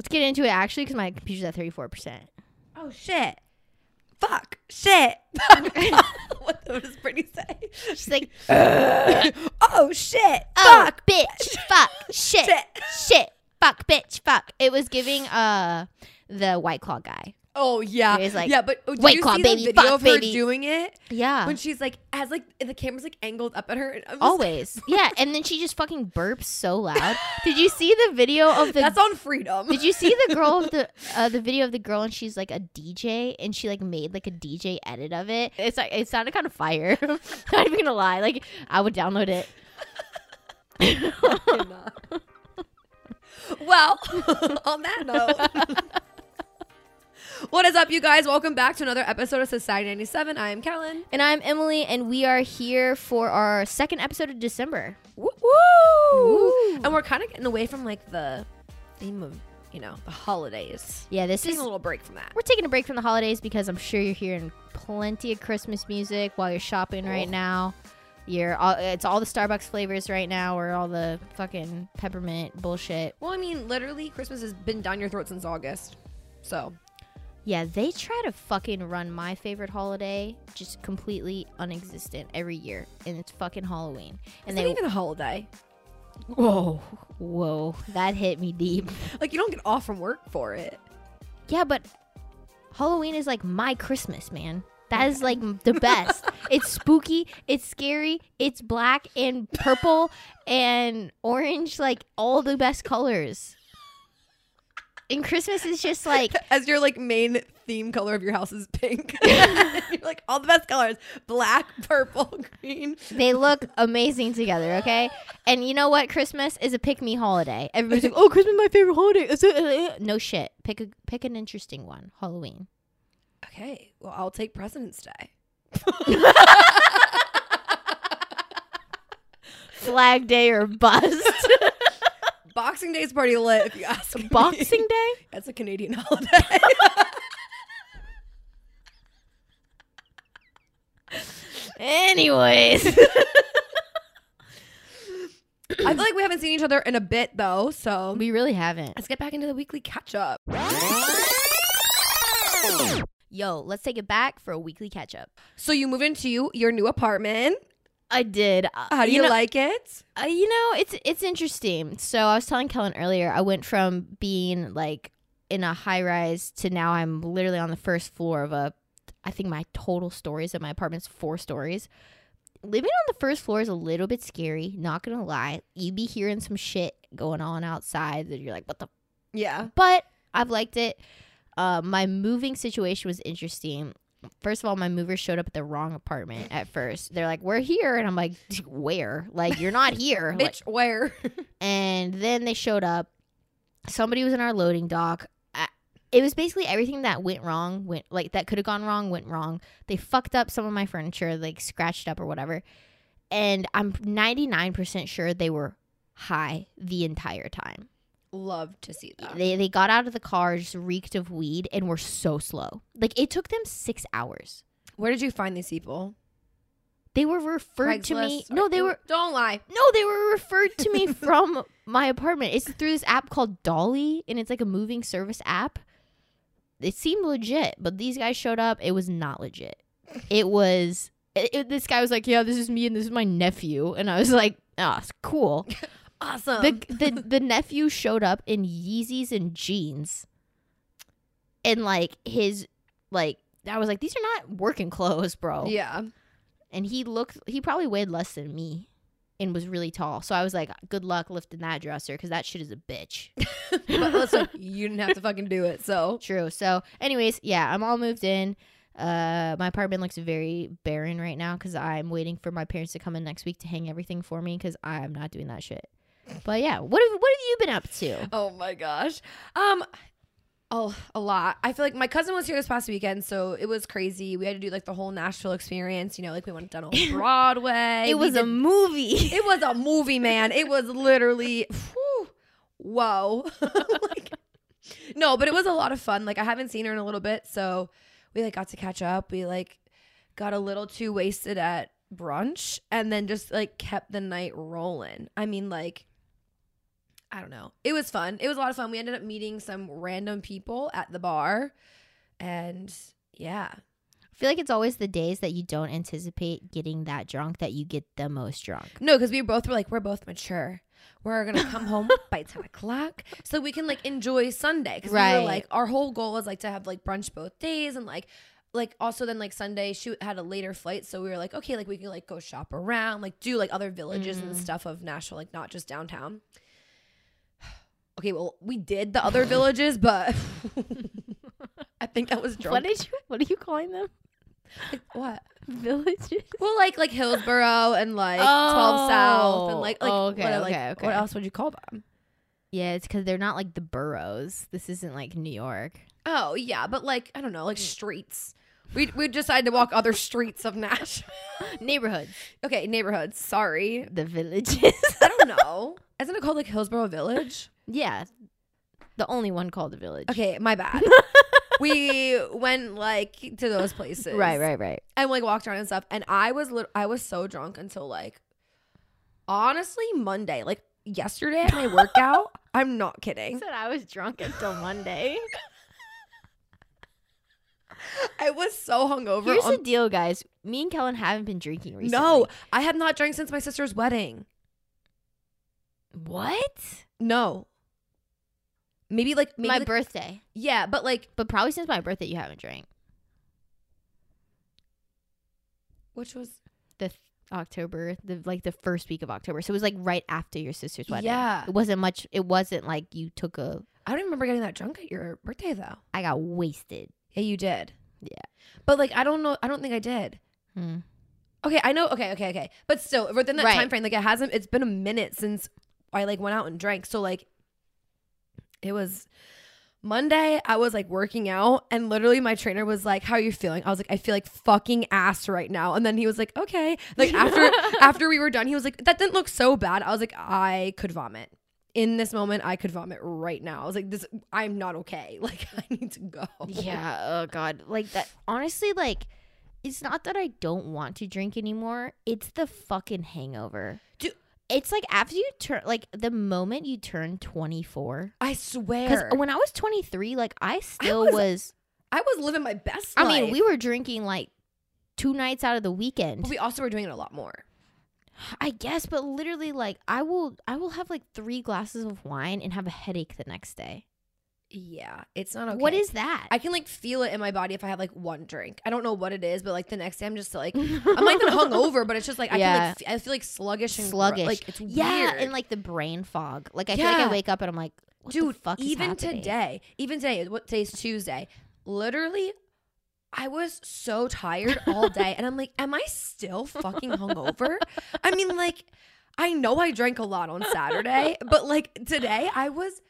Let's get into it actually because my computer's at 34%. Oh shit. Fuck. Shit. what does Brittany say? She's like, oh shit. oh, Fuck. bitch, fuck, shit, Shit. shit, fuck, bitch, fuck. It was giving uh the White Claw guy. Oh yeah. It was like, yeah, but oh, did "White you Claw, see baby, the video fuck, of her baby." doing it? Yeah. When she's like has like the camera's like angled up at her. And I'm just- Always. Yeah. And then she just fucking burps so loud. Did you see the video of the That's on freedom. Did you see the girl of the uh, the video of the girl and she's like a DJ and she like made like a DJ edit of it? It's like it sounded kind of fire. Not even gonna lie, like I would download it. well, on that note. What is up, you guys? Welcome back to another episode of Society 97. I am Kellen. And I'm Emily, and we are here for our second episode of December. Woo! woo. Woo. And we're kind of getting away from like the theme of, you know, the holidays. Yeah, this Taking is a little break from that. we're taking a break from the holidays because I'm sure you're hearing plenty of Christmas music while you're shopping right Oh. now. You're all, it's all the Starbucks flavors right now, or all the fucking peppermint bullshit. Well, I mean, literally, Christmas has been down your throat since August. So, Yeah, they try to fucking run my favorite holiday just completely unexistent every year, and it's fucking Halloween. And and they, not even a holiday. whoa, whoa, that hit me deep. Like, you don't get off from work for it. Yeah, but Halloween is like my Christmas, man. That is like the best. it's spooky, it's scary, it's black and purple and orange, like all the best colors. And Christmas is just like As your like main theme color of your house is pink. You're like all the best colors: black, purple, green. They look amazing together, okay? And you know what? Christmas is a pick me holiday. Everybody's like, "Oh, Christmas is my favorite holiday." Is it- uh, uh?" No shit. Pick a pick an interesting one. Halloween. Okay, well, I'll take President's Day. Flag Day or bust. Boxing Day's pretty lit, if you ask me. Boxing Day? That's a Canadian holiday. Anyways. I feel like we haven't seen each other in a bit, though. So we really haven't. let's get back into the weekly catch up. Yo, let's take it back for a weekly catch up. So you move into your new apartment. I did. Uh, How do you, know, like it? Uh, you know, it's it's interesting. So I was telling Kellen earlier, I went from being like in a high rise to now I'm literally on the first floor of a. I think my total stories of my apartment's four stories. Living on the first floor is a little bit scary. Not gonna lie, you be hearing some shit going on outside that you're like, what the Yeah. but I've liked it. Uh, my moving situation was interesting. First of all, my movers showed up at the wrong apartment at first. They're like, "We're here," and I'm like, "Where? Like, you're not here." Like- Bitch, where? and then they showed up. Somebody was in our loading dock. I- It was basically everything that went wrong went like that could have gone wrong went wrong. They fucked up some of my furniture, like scratched up or whatever. And I'm 99% sure they were high the entire time. Love to see that. They they got out of the car, just reeked of weed, and were so slow. Like it took them six hours. Where did you find these people? They were referred to me. No, they were Don't lie. no, they were referred to me from my apartment. It's through this app called Dolly, and it's like a moving service app. It seemed legit, but these guys showed up. It was not legit. It was. It, it- this guy was like, "Yeah, this is me, and this is my nephew," and I was like, "Ah, it's cool." Awesome. the the the nephew showed up in Yeezys and jeans, and like his like I was like, these are not working clothes, bro. yeah. And he looked, he probably weighed less than me, and was really tall. So I was like, good luck lifting that dresser because that shit is a bitch. but listen, you didn't have to fucking do it. So True. So, anyways, yeah, I'm all moved in. Uh, my apartment looks very barren right now because I'm waiting for my parents to come in next week to hang everything for me because I'm not doing that shit. But yeah, what have what have you been up to? Oh my gosh. Um oh, a lot. I feel like my cousin was here this past weekend, so it was crazy. We had to do like the whole Nashville experience, you know, like we went down on Broadway. It was a movie. it was a movie, man. It was literally whew, whoa. like No, but it was a lot of fun. Like I haven't seen her in a little bit, so we like got to catch up. We like got a little too wasted at brunch and then just like kept the night rolling. I mean like I don't know. It was fun. It was a lot of fun. We ended up meeting some random people at the bar, and yeah, I feel like it's always the days that you don't anticipate getting that drunk that you get the most drunk. no, because we both were like, we're both mature. We're gonna come home by ten o'clock so we can like enjoy Sunday. Because we Right. were like, our whole goal was like to have like brunch both days and like. Like also then like Sunday she had a later flight so we were like okay like we can like go shop around like do like other villages and Mhm. stuff of Nashville like not just downtown. Okay, well we did the other villages but I think I was drunk. What did you? What are you calling them? what? Villages. Well, like like Hillsboro and like Twelve oh, South and like like Oh, okay, what, like, okay, okay. what else would you call them? Yeah, it's because they're not like the boroughs. This isn't like New York. Oh yeah, but like I don't know, like mm. streets. We we decided to walk other streets of Nashville. Neighborhoods. okay, neighborhoods. Sorry, The villages. I don't know. Isn't it called like Hillsboro Village? Yeah, the only one called the village. Okay, my bad. we went like to those places, Right, right, right. and like walked around and stuff. And I was lit- I was so drunk until like honestly Monday, like yesterday at my workout. I'm not I kidding. said I was drunk until Monday. I was so hungover. Here's on- the deal, guys. Me and Kellen haven't been drinking recently. no, I have not drank since my sister's wedding. What? No. Maybe like maybe my like- birthday. yeah, but like But probably since my birthday, you haven't drank. which was The th- October, the like the first week of October. So it was like right after your sister's wedding. Yeah. It wasn't much. It wasn't like you took a. I don't remember getting that drunk at your birthday though. I got wasted. Yeah, you did. Yeah. But like I don't know I don't think I did. Hmm. Okay, I know okay, okay, okay. But still within that Right. time frame, like it hasn't it's been a minute since I like went out and drank. So like it was Monday, I was like working out and literally my trainer was like, How are you feeling? I was like, I feel like fucking ass right now. And then he was like, Okay. Like after after we were done, he was like, That didn't look so bad. I was like, I could vomit. In this moment, I could vomit right now. I was like, This I'm not okay. Like I need to go. Yeah. Oh God. Like that. Honestly, like it's not that I don't want to drink anymore. It's the fucking hangover. Dude. It's like after you turn, like the moment you turn 24. I swear Because when I was 23, like I still was- was, I was living my best I life. mean, we were drinking like two nights out of the weekend. But we also were doing it a lot more. I guess, but literally, like I will, I will have like three glasses of wine and have a headache the next day. Yeah, it's not okay. What is that? I can like feel it in my body if I have like one drink. I don't know what it is, but like the next day I'm just like I'm like hungover, but it's just like I Yeah. can like f- I feel like sluggish and gro- sluggish. Like it's yeah, weird. and like the brain fog. Like I feel like I wake up and I'm like, what dude, the fuck is even today, even today, what today's Tuesday. Literally, I was so tired all day, and I'm like, am I still fucking hungover? I mean, like, I know I drank a lot on Saturday, but like today, I was.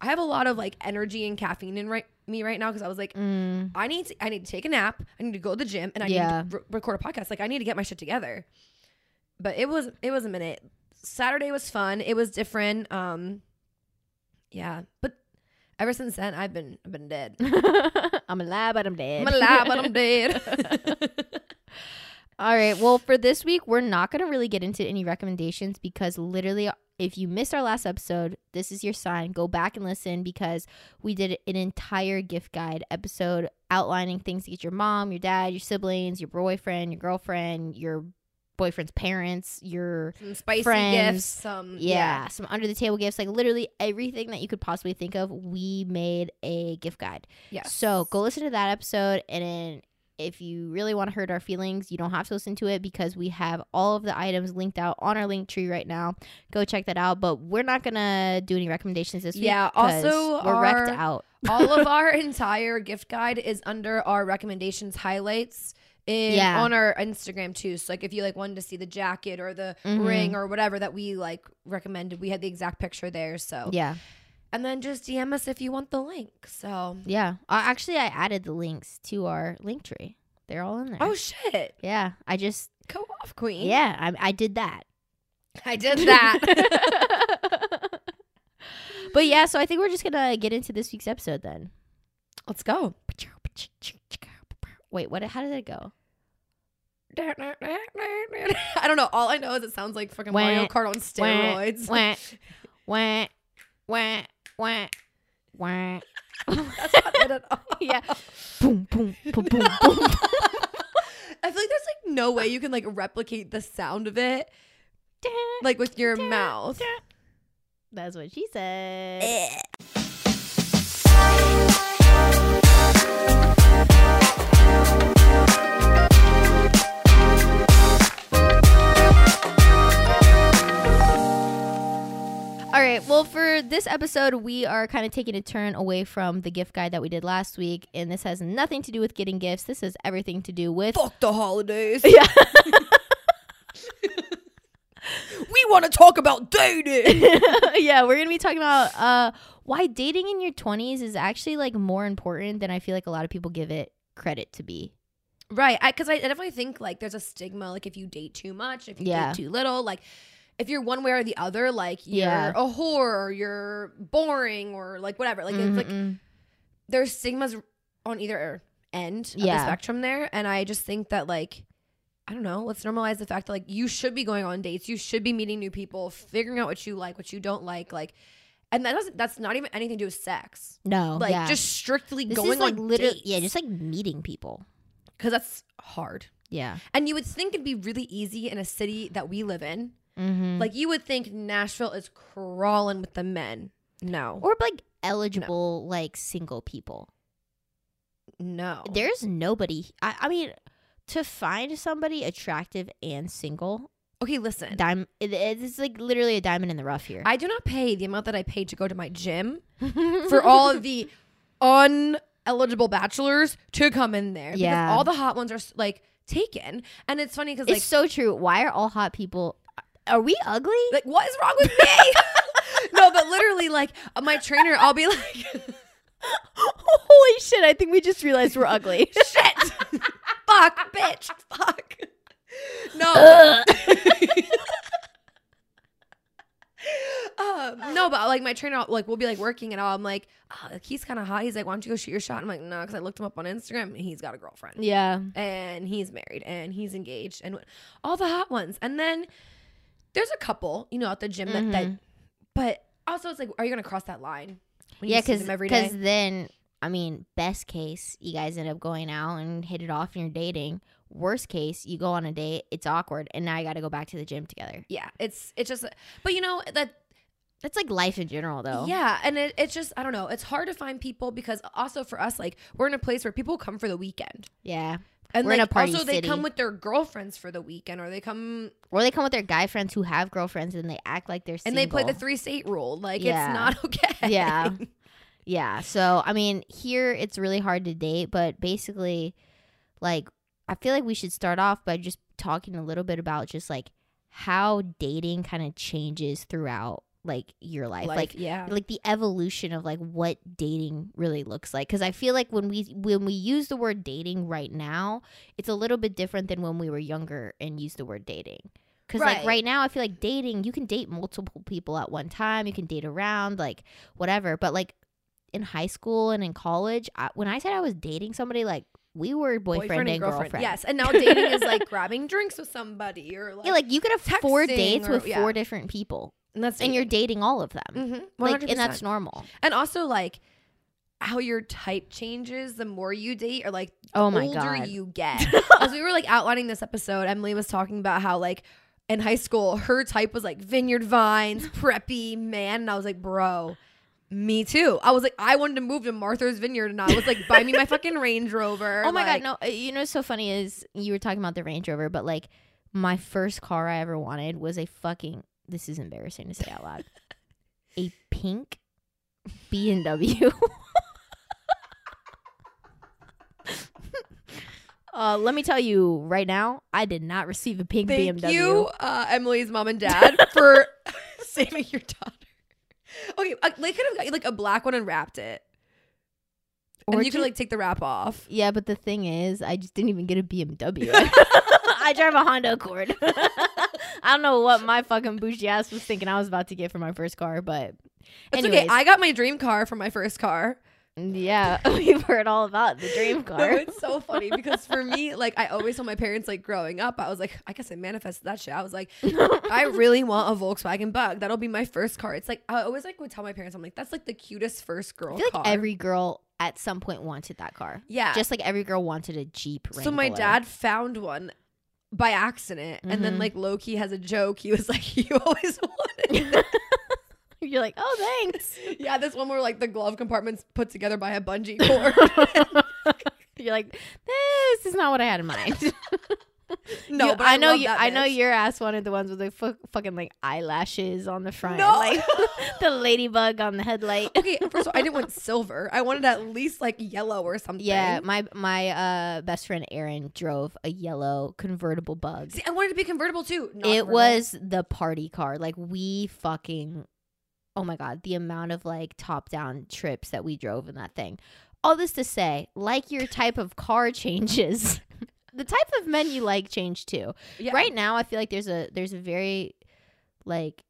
I have a lot of like energy and caffeine in right me right now because I was like, Mm, I need to, I need to take a nap. I need to go to the gym and I Yeah. need to re- record a podcast. Like I need to get my shit together. But it was it was a minute. Saturday was fun. It was different. Um, yeah. But ever since then, I've been I've been dead. I'm alive, but I'm dead. I'm alive, but I'm dead. All right. Well, for this week, we're not going to really get into any recommendations because literally, if you missed our last episode, this is your sign. Go back and listen because we did an entire gift guide episode outlining things to get your mom, your dad, your siblings, your boyfriend, your girlfriend, your boyfriend's parents, your Some spicy Friends. gifts. Some yeah, some under the table gifts, like literally everything that you could possibly think of. We made a gift guide. yeah. So go listen to that episode, and then if you really want to hurt our feelings, you don't have to listen to it because we have all of the items linked out on our link tree right now. Go check that out. But we're not gonna do any recommendations this week. Yeah. also we're wrecked out. all of our entire gift guide is under our recommendations highlights in Yeah. on our Instagram too. So like if you like wanted to see the jacket or the Mhm. ring or whatever that we like recommended, we had the exact picture there. So Yeah, and then just DM us if you want the link. So yeah. Uh, actually, I added the links to our link tree. They're all in there. oh shit, yeah. I just go off, queen. yeah. I I did that. I did that. but yeah, so I think we're just gonna get into this week's episode then. Let's go. Wait, what? How did it go? I don't know. All I know is it sounds like fucking Wah, Mario Kart on steroids. Wah, wah, wah, wah, wah. That's not it at all. yeah. boom, boom, boom, boom, boom. I feel like there's like no way you can like replicate the sound of it like with your mouth. That's what she said. All right. Well, for this episode, we are kind of taking a turn away from the gift guide that we did last week, and this has nothing to do with getting gifts. This has everything to do with Fuck the holidays. yeah. we want to talk about dating. yeah, we're gonna be talking about uh why dating in your twenties is actually like more important than I feel like a lot of people give it credit to be. right. Because I, I definitely think like there's a stigma like if you date too much, if you Yeah. date too little, like if you're one way or the other, like you're Yeah. a whore or you're boring or like whatever. Like it's like there's stigmas on either end of the spectrum there. And I just think that like I don't know, let's normalize the fact that like you should be going on dates, you should be meeting new people, figuring out what you like, what you don't like, like and that doesn't that's not even anything to do with sex. no, Like yeah. just strictly this going like on literally dates. yeah, just like meeting people. because that's hard. Yeah. And you would think it'd be really easy in a city that we live in. Mm-hmm. Like you would think Nashville is crawling with the men. No. or like eligible like single people. no. There's nobody. I, I mean, to find somebody attractive and single, okay, listen. dime. It, it's like literally a diamond in the rough here. I do not pay the amount that I paid to go to my gym for all of the uneligible bachelors to come in there. Because Yeah. all the hot ones are like taken. And it's funny because it's so true. Why are all hot people? Are we ugly? like what is wrong with me? no, but literally like uh, my trainer, I'll be like, Holy shit! I think we just realized we're ugly. shit, fuck, bitch, fuck. No. um, no, but like my trainer, like we'll be like working and all. I'm like, oh, like, he's kind of hot. He's like, why don't you go shoot your shot? I'm like, no, because I looked him up on Instagram and he's got a girlfriend yeah. and he's married and he's engaged and all the hot ones. And then there's a couple, you know, at the gym that, that, Mhm. but also it's like, are you gonna cross that line? When Yeah, because day. then I mean, best case you guys end up going out and hit it off and you're dating. Worst case, you go on a date, it's awkward, and now you got to go back to the gym together. Yeah, it's it's just, but you know that That's like life in general, though. Yeah, and it, it's just I don't know. It's hard to find people because also for us, like we're in a place where people come for the weekend, yeah. And We're in a party also they come with their girlfriends for the weekend, or they come Or they come with their guy friends who have girlfriends and they act like they're and they play the three state rule. Like Yeah. it's not okay. Yeah. Yeah. So, I mean, here it's really hard to date, but basically, like, I feel like we should start off by just talking a little bit about just like how dating kind of changes throughout like your life. Life, Like, yeah, like the evolution of like what dating really looks like because i feel like when we when we use the word dating right now it's a little bit different than when we were younger and used the word dating because like Right. right now i feel like dating you can date multiple people at one time you can date around like whatever but like in high school and in college I, when i said i was dating somebody like we were boyfriend, and girlfriend, Yes, and now dating is like grabbing drinks with somebody or like yeah like you could have four dates or- with yeah. four different people and that's and you're dating all of them mm-hmm, like and that's normal and also like how your type changes the more you date or like the oh my older god you get. As we were like outlining this episode, Emily was talking about how like in high school her type was like vineyard vines, preppy man, and I was like, bro. Me too. I was like, I wanted to move to Martha's Vineyard, and I was like, buy me my fucking Range Rover. Oh my like- god, no! uh, You know what's so funny is you were talking about the Range Rover, but like my first car I ever wanted was a fucking. This is embarrassing to say out loud. a pink BMW. uh, let me tell you right now, I did not receive a pink Thank BMW. you, uh, Emily's mom and dad, for saving your daughter. Okay, uh, they could have got you like a black one and wrapped it, Or and you could like take the wrap off. Yeah, but the thing is, I just didn't even get a BMW. I drive a Honda Accord. I don't know what my fucking bougie ass was thinking I was about to get for my first car, but It's okay. I got my dream car for my first car. Yeah, we've heard all about the dream No, car. it's so funny because for me, like I always told my parents, like growing up, I was like, I guess I manifested that shit. I was like, I really want a Volkswagen Bug. That'll be my first car. It's like I always like would tell my parents, I'm like, that's like the cutest first girl I feel car. like every girl at some point wanted that car. yeah. Just like every girl wanted a Jeep Wrangler. so my dad found one by accident, and then Mhm. like Loki has a joke. He was like, you always wanted. You're like, oh, thanks. yeah, this one where like the glove compartments put together by a bungee cord. You're like, this is not what I had in mind. no, You- but I, know love you. I know your ass wanted the ones with the fu- fucking like eyelashes on the front, No. like the ladybug on the headlight. Okay, first of all, I didn't want silver. I wanted at least like yellow or something. Yeah, my my uh best friend Aaron drove a yellow convertible bug. See, I wanted to be convertible too. Not it was the party car. Like we fucking oh my god, the amount of like top down trips that we drove in that thing. All this to say, like your type of car changes, the type of men you like change too. yeah. Right now, I feel like there's a there's a very like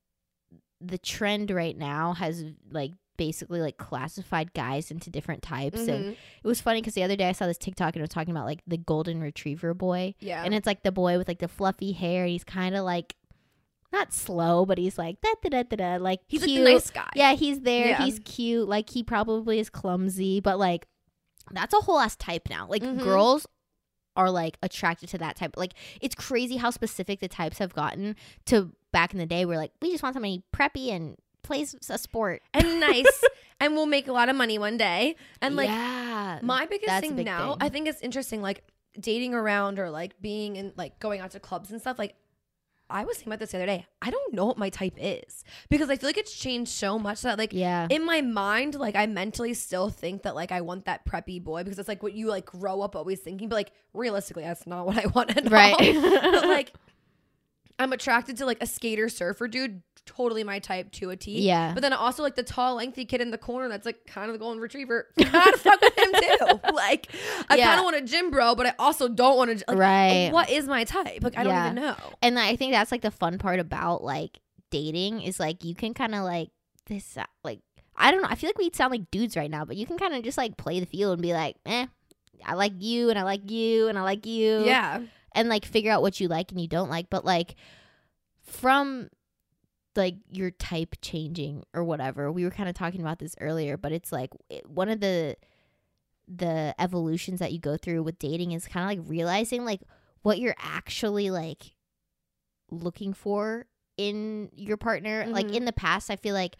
the trend right now has like basically like classified guys into different types and Mhm. it was funny because the other day i saw this tiktok and it was talking about like the golden retriever boy Yeah. and it's like the boy with like the fluffy hair. He's kind of like not slow, but he's like da da da da da. Like He's cute. like nice guy. Yeah, he's there. Yeah. He's cute. Like he probably is clumsy, but like that's a whole ass type now. Like Mhm. girls are like attracted to that type. Like it's crazy how specific the types have gotten to back in the day We're like we just want somebody preppy and plays a sport. And nice. and we'll make a lot of money one day. And like yeah, my biggest thing big now, thing. I think it's interesting, like dating around or like being in like going out to clubs and stuff. Like I was thinking about this the other day. I don't know what my type is because I feel like it's changed so much that like yeah. in my mind, like I mentally still think that like I want that preppy boy because it's like what you like grow up always thinking, but like realistically, that's not what I want at all. right. but like I'm attracted to like a skater surfer dude, totally my type to a T. Yeah. But then also like the tall, lengthy kid in the corner that's like kind of the golden retriever. Of fuck with him too. Like I Yeah. kind of want a gym bro, but I also don't want to. Like, right. What is my type? Like I don't even know. and I think that's like the fun part about like dating is like you can kind of like this uh, like I don't know. I feel like we sound like dudes right now, but you can kind of just like play the field and be like, eh, I like you and I like you and I like you, Yeah. And like figure out what you like and you don't like. But like from like your type changing or whatever, we were kind of talking about this earlier, but it's like it, one of the the evolutions that you go through with dating is kind of like realizing like what you're actually like looking for in your partner. Like Mhm. in the past, I feel like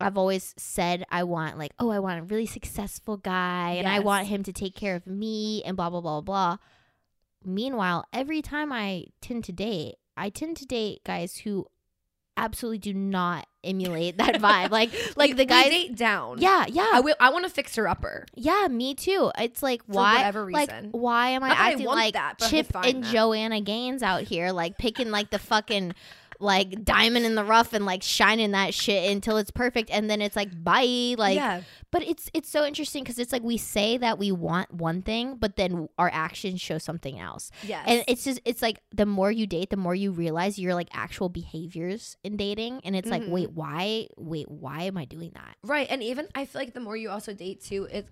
I've always said I want like, oh, I want a really successful guy and I want him to take care of me and blah blah blah blah. Meanwhile, every time I tend to date, I tend to date guys who absolutely do not emulate that vibe. Like like the guys date down. Yeah, yeah. I will. I want to fix her upper. yeah, me too. It's like For why whatever like reason. why am I Not that I acting want like that, but I Chip find and that. Joanna Gaines out here like picking like the fucking like diamond in the rough and like shining that shit until it's perfect and then it's like bye like yeah. but it's it's so interesting because it's like we say that we want one thing but then our actions show something else Yes. and it's just it's like the more you date the more you realize your like actual behaviors in dating and it's like Mhm. wait why wait why am i doing that Right. And even I feel like the more you also date too, it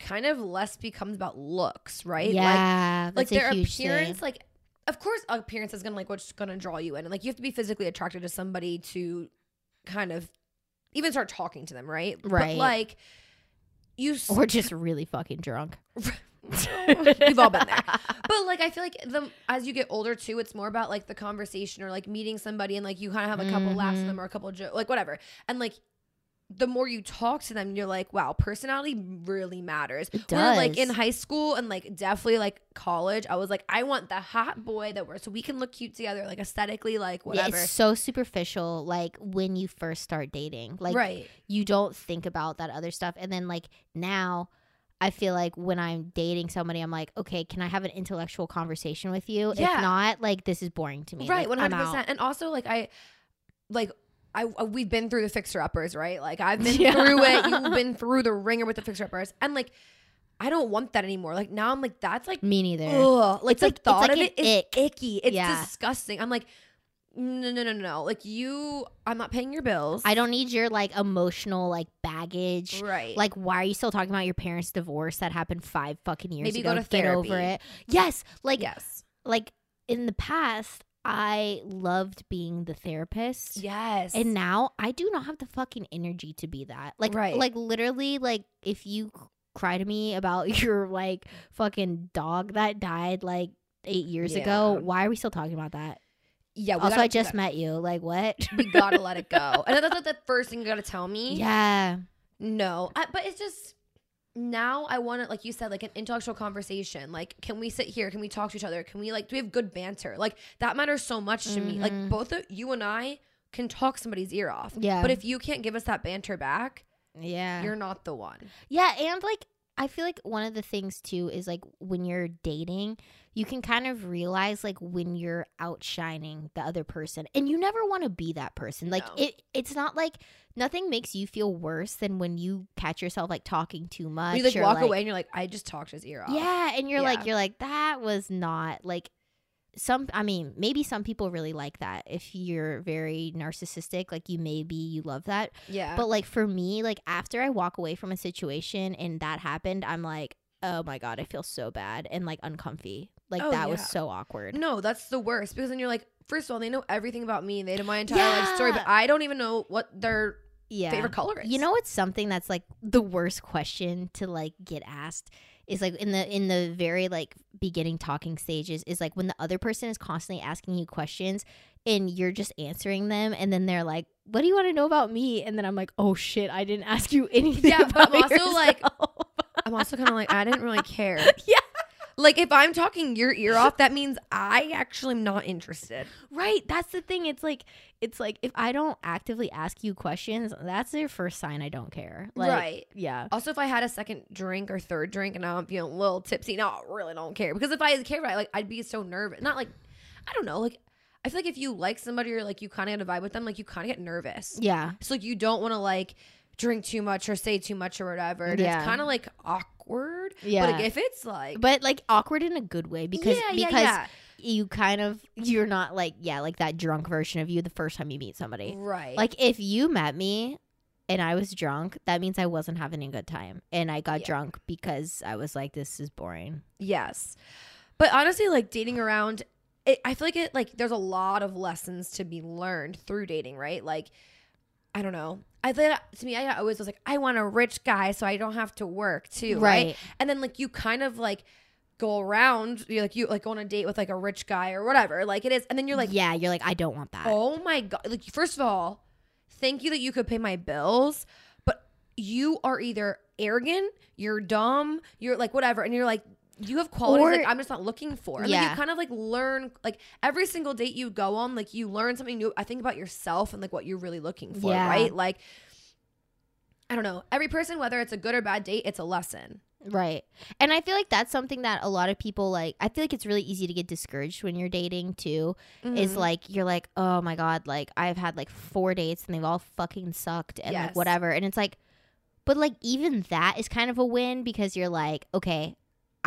kind of less becomes about looks, right? Yeah like a their appearance, thing. like of course appearance is gonna like what's gonna draw you in. And like you have to be physically attracted to somebody to kind of even start talking to them, right? Right. But like you s- or just really fucking drunk We've all been there. But like I feel like the as you get older too, it's more about like the conversation or like meeting somebody and like you kind of have a couple laughs with mm-hmm. them or a couple jokes, like whatever. And like the more you talk to them, you're like, wow, personality really matters. It Where, like in high school and like definitely like college, I was like, I want the hot boy that we're so we can look cute together, like aesthetically, like Yeah, whatever. it's so superficial like when you first start dating like right. you don't think about that other stuff and then like now i feel like when i'm dating somebody i'm like okay can i have an intellectual conversation with you Yeah. if not like this is boring to me Right, Like, 100%. And also, like I, like I, I- we've been through the fixer uppers, right? Like I've been Yeah. through it. You've been through the ringer with the fixer uppers, and like I don't want that anymore. Like now, I'm like that's like me neither ugh. Like It's the like- thought like of it is ick. icky. It's Yeah. disgusting. I'm like. no, no, no, no. Like you, I'm not paying your bills. I don't need your like emotional like baggage. Right. Like, why are you still talking about your parents' divorce that happened five fucking years ago? Maybe ago? go to Get over therapy. it. Yes. Like, yes. like in the past, I loved being the therapist. Yes. And now I do not have the fucking energy to be that. Like, Right. like literally, like if you cry to me about your like fucking dog that died like eight years ago, why are we still talking about that? yeah. Also, gotta, I just met you. Like, what? we gotta let it go. And that's not the first thing you gotta tell me. yeah. No, I, but it's just now I want to, like you said, like an intellectual conversation. Like, can we sit here? Can we talk to each other? Can we like do we have good banter? Like that matters so much to me. Like Mhm. both of you and I can talk somebody's ear off. Yeah. But if you can't give us that banter back, Yeah. you're not the one. Yeah, and like I feel like one of the things too is like when you're dating, you can kind of realize like when you're outshining the other person. And you never want to be that person. Like No. it it's not like nothing makes you feel worse than when you catch yourself like talking too much. you like walk away and you're like, I just talked his ear off. Yeah, and you're like you're like that was not like some I mean, maybe some people really like that. If you're very narcissistic, like you maybe you love that. Yeah. But like for me, like after I walk away from a situation and that happened, I'm like, oh my god, I feel so bad and like uncomfy. Like Oh, that was so awkward. no, that's the worst because then you're like, first of all, they know everything about me. They know my entire life story, but I don't even know what their Yeah. favorite color is. You know it's something that's like the worst question to like get asked is like in the in the very like beginning talking stages is like when the other person is constantly asking you questions and you're just answering them and then they're like, "What do you want to know about me?" and then I'm like, "Oh shit, I didn't ask you anything." Yeah, but I'm also, like. I'm also kind of like, I didn't really care. Yeah. Like if I'm talking your ear off, that means I actually am not interested. Right. That's the thing. It's like it's like if I don't actively ask you questions, that's your first sign I don't care. Like, right. Yeah. Also, if I had a second drink or third drink and I'm feeling a little tipsy, now I really don't care. Because if I about it, like I'd be so nervous. Not like I don't know, like I feel like if you like somebody or like you kind of get a vibe with them, like you kind of get nervous. Yeah. So like you don't want to like drink too much or say too much or whatever. And Yeah. it's kind of like awkward. Yeah. But like, if it's like But like awkward in a good way because yeah, yeah, because yeah. you kind of you're not like yeah, like that drunk version of you the first time you meet somebody. right, Like if you met me and I was drunk, that means I wasn't having a good time. And I got Yeah. drunk because I was like this is boring. Yes. But honestly, like dating around, it, I feel like it like there's a lot of lessons to be learned through dating, right? Like, I don't know. I think to me, I always was like, I want a rich guy so I don't have to work too, right? Right. And then like you kind of like go around, you like you like go on a date with like a rich guy or whatever, like it is, and then you're like, yeah, you're like I don't want that. oh my god! Like first of all, thank you that you could pay my bills, but you are either arrogant, you're dumb, you're like whatever, and you're like you have qualities Or- like I'm just not looking for. And like Yeah. you kind of like learn like every single date you go on, like you learn something new. I think about yourself and like what you're really looking for, Yeah. right? Like I don't know. Every person, whether it's a good or bad date, it's a lesson. Right. And I feel like that's something that a lot of people like I feel like it's really easy to get discouraged when you're dating too. Is Mhm. like you're like, "Oh my god, like I've had like four dates and they've all fucking sucked and Yes. like whatever." And it's like but like even that is kind of a win because you're like, "Okay,